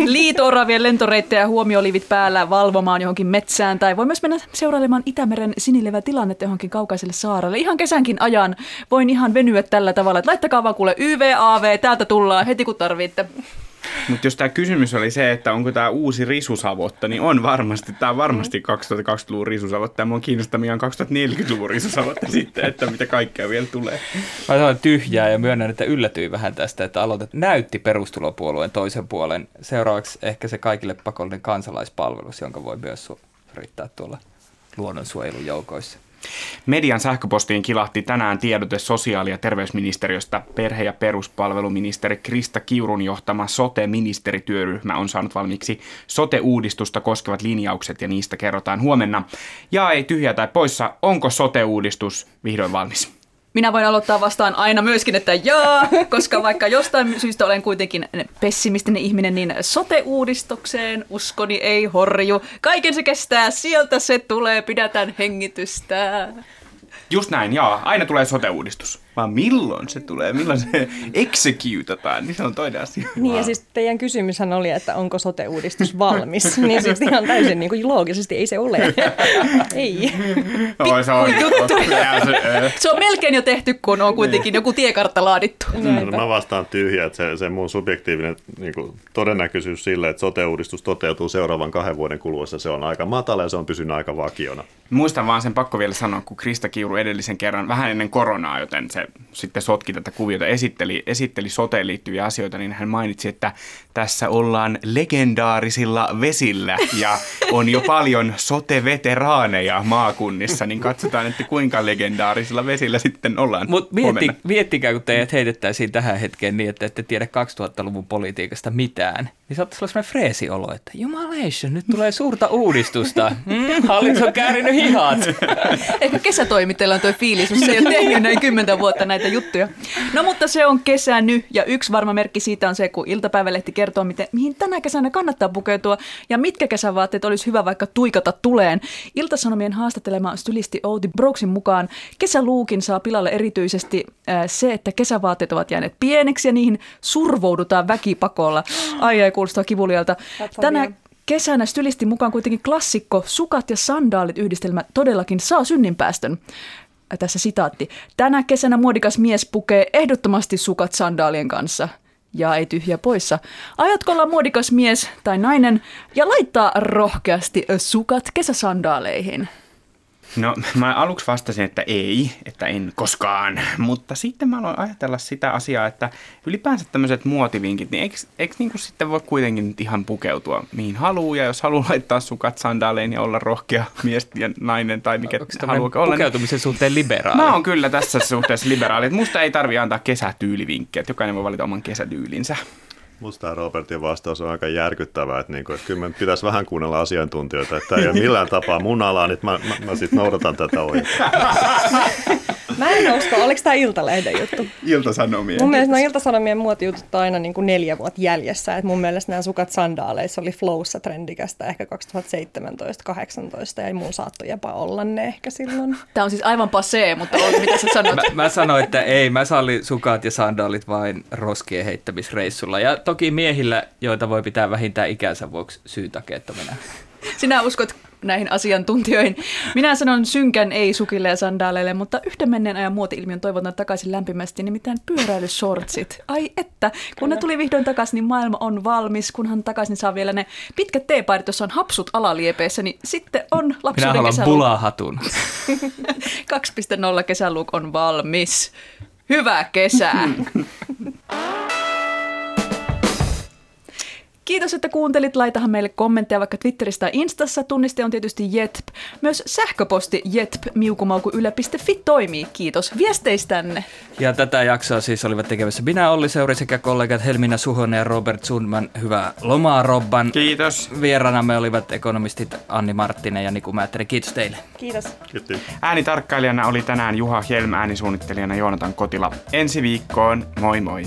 liito-oravien lentoreittejä huomiolivit päällä valvomaan johonkin metsään. Tai voi myös mennä seurailemaan Itämeren sinilevä tilannetta johonkin kaukaiselle saarelle. Ihan kesänkin ajan voin ihan venyä tällä tavalla, että laittakaa vaan kuule YVAV, täältä tullaan heti kun tarvitte. Mutta jos tämä kysymys oli se, että onko tämä uusi risusavotta, niin on varmasti. Tämä on varmasti 2020-luvun risusavotta. Tämä on kiinnostavia 2040-luvun risusavotta [laughs] sitten, että mitä kaikkea vielä tulee. Mä sanoin tyhjää ja myönnän, että yllätyin vähän tästä, että aloitet näytti perustulopuolueen toisen puolen. Seuraavaksi ehkä se kaikille pakollinen kansalaispalvelus, jonka voi myös suorittaa tuolla luonnonsuojelujoukoissa. Median sähköpostiin kilahti tänään tiedote sosiaali- ja terveysministeriöstä. Perhe- ja peruspalveluministeri Krista Kiurun johtama sote-ministerityöryhmä on saanut valmiiksi sote-uudistusta koskevat linjaukset ja niistä kerrotaan huomenna. Ja ei tyhjä tai poissa, onko sote-uudistus vihdoin valmis? Minä voin aloittaa vastaan aina myöskin, että jaa, koska vaikka jostain syystä olen kuitenkin pessimistinen ihminen, niin sote-uudistukseen uskoni ei horju. Kaiken se kestää, sieltä se tulee, pidätään hengitystä. Just näin, joo. Aina tulee sote-uudistus. Vaan milloin se tulee, milloin se [laughs] executataan, niin se on toinen asia. Niin ja siis teidän kysymyshän oli, että onko sote-uudistus valmis. [laughs] niin siis ihan täysin niin kuin loogisesti ei se ole. [laughs] ei. Oi, se, on, juttu. se on melkein jo tehty, kun on kuitenkin joku tiekartta laadittu. No, mä vastaan tyhjä, että se, se mun subjektiivinen niin kuin, todennäköisyys sille, että sote-uudistus toteutuu seuraavan kahden vuoden kuluessa, se on aika matala ja se on pysynyt aika vakiona. Muistan vaan sen pakko vielä sanoa, kun Krista Kiuru edellisen kerran, vähän ennen koronaa, joten se sitten sotki tätä kuviota, esitteli, esitteli soteen liittyviä asioita, niin hän mainitsi, että tässä ollaan legendaarisilla vesillä ja on jo paljon sote-veteraaneja maakunnissa, niin katsotaan, että kuinka legendaarisilla vesillä sitten ollaan Mutta mietti, miettikää, kun teidät heitettäisiin tähän hetkeen niin, että ette tiedä 2000-luvun politiikasta mitään, niin saattaisi olla sellainen freesiolo, että jumaleissa, nyt tulee suurta uudistusta. Mm, hallitus on käärinyt hihat. Ehkä kesätoimittajalla on tuo fiilis, jos se ei ole tehnyt näin kymmentä vuotta näitä juttuja. No mutta se on kesä nyt ja yksi varma merkki siitä on se, kun iltapäivälehti kertoo, miten, mihin tänä kesänä kannattaa pukeutua ja mitkä kesävaatteet olisi hyvä vaikka tuikata tuleen. Iltasanomien haastattelema stylisti Outi Brooksin mukaan kesäluukin saa pilalle erityisesti äh, se, että kesävaatteet ovat jääneet pieneksi ja niihin survoudutaan väkipakolla. Ai ai, kuulostaa kivulialta. Tänä kesänä stylisti mukaan kuitenkin klassikko sukat ja sandaalit yhdistelmä todellakin saa synninpäästön tässä sitaatti. Tänä kesänä muodikas mies pukee ehdottomasti sukat sandaalien kanssa. Ja ei tyhjä poissa. Aiotko olla muodikas mies tai nainen ja laittaa rohkeasti sukat kesäsandaaleihin? No mä aluksi vastasin, että ei, että en koskaan, mutta sitten mä aloin ajatella sitä asiaa, että ylipäänsä tämmöiset muotivinkit, niin eikö, eikö niin kuin sitten voi kuitenkin nyt ihan pukeutua mihin haluaa, ja jos haluaa laittaa sukat sandaaleihin ja olla rohkea mies ja nainen tai mikä haluaa olla. Niin pukeutumisen niin... suhteen liberaali? Mä oon kyllä tässä suhteessa liberaali, että musta ei tarvi antaa kesätyylivinkkejä, että jokainen voi valita oman kesätyylinsä. Musta Robertin vastaus on aika järkyttävä, että, niinku, että kyllä pitäisi vähän kuunnella asiantuntijoita, että ei ole millään tapaa mun alaa, niin mä, mä, mä sitten noudatan tätä oikein. [laughs] Mä en usko, oliko tämä Iltalehden juttu? Iltasanomien. Mun mielestä no Iltasanomien muotijutut on aina niin kuin neljä vuotta jäljessä. Et mun mielestä nämä sukat sandaaleissa oli flowssa trendikästä ehkä 2017-2018 ja mun saattoi jopa olla ne ehkä silloin. Tämä on siis aivan pasee, mutta oli, mitä sä sanot? mä, mä sanoin, että ei, mä sallin sukat ja sandaalit vain roskien heittämisreissulla. Ja toki miehillä, joita voi pitää vähintään ikänsä vuoksi syytakeettomina. Sinä uskot näihin asiantuntijoihin. Minä sanon synkän ei sukille ja sandaaleille, mutta yhden menneen ajan muoti-ilmiön toivotan takaisin lämpimästi, nimittäin pyöräilyshortsit. Ai että, kun ne tuli vihdoin takaisin, niin maailma on valmis. Kunhan takaisin saa vielä ne pitkät teepaidat, joissa on hapsut alaliepeissä, niin sitten on lapsuuden Minä haluan bulahatun. [laughs] 2.0 kesäluuk on valmis. Hyvää kesää! [laughs] Kiitos, että kuuntelit. Laitahan meille kommentteja vaikka Twitterissä tai Instassa. Tunniste on tietysti JETP. Myös sähköposti jetp.miukumaukuyle.fi toimii. Kiitos viesteistänne. Ja tätä jaksoa siis olivat tekemässä minä Olli Seuri sekä kollegat Helmina Suhonen ja Robert Sundman. Hyvää lomaa, Robban. Kiitos. Vieraanamme olivat ekonomistit Anni Marttinen ja Niku Määttäri. Kiitos teille. Kiitos. Kiitos. Äänitarkkailijana oli tänään Juha Helm, äänisuunnittelijana Joonatan Kotila. Ensi viikkoon, moi moi.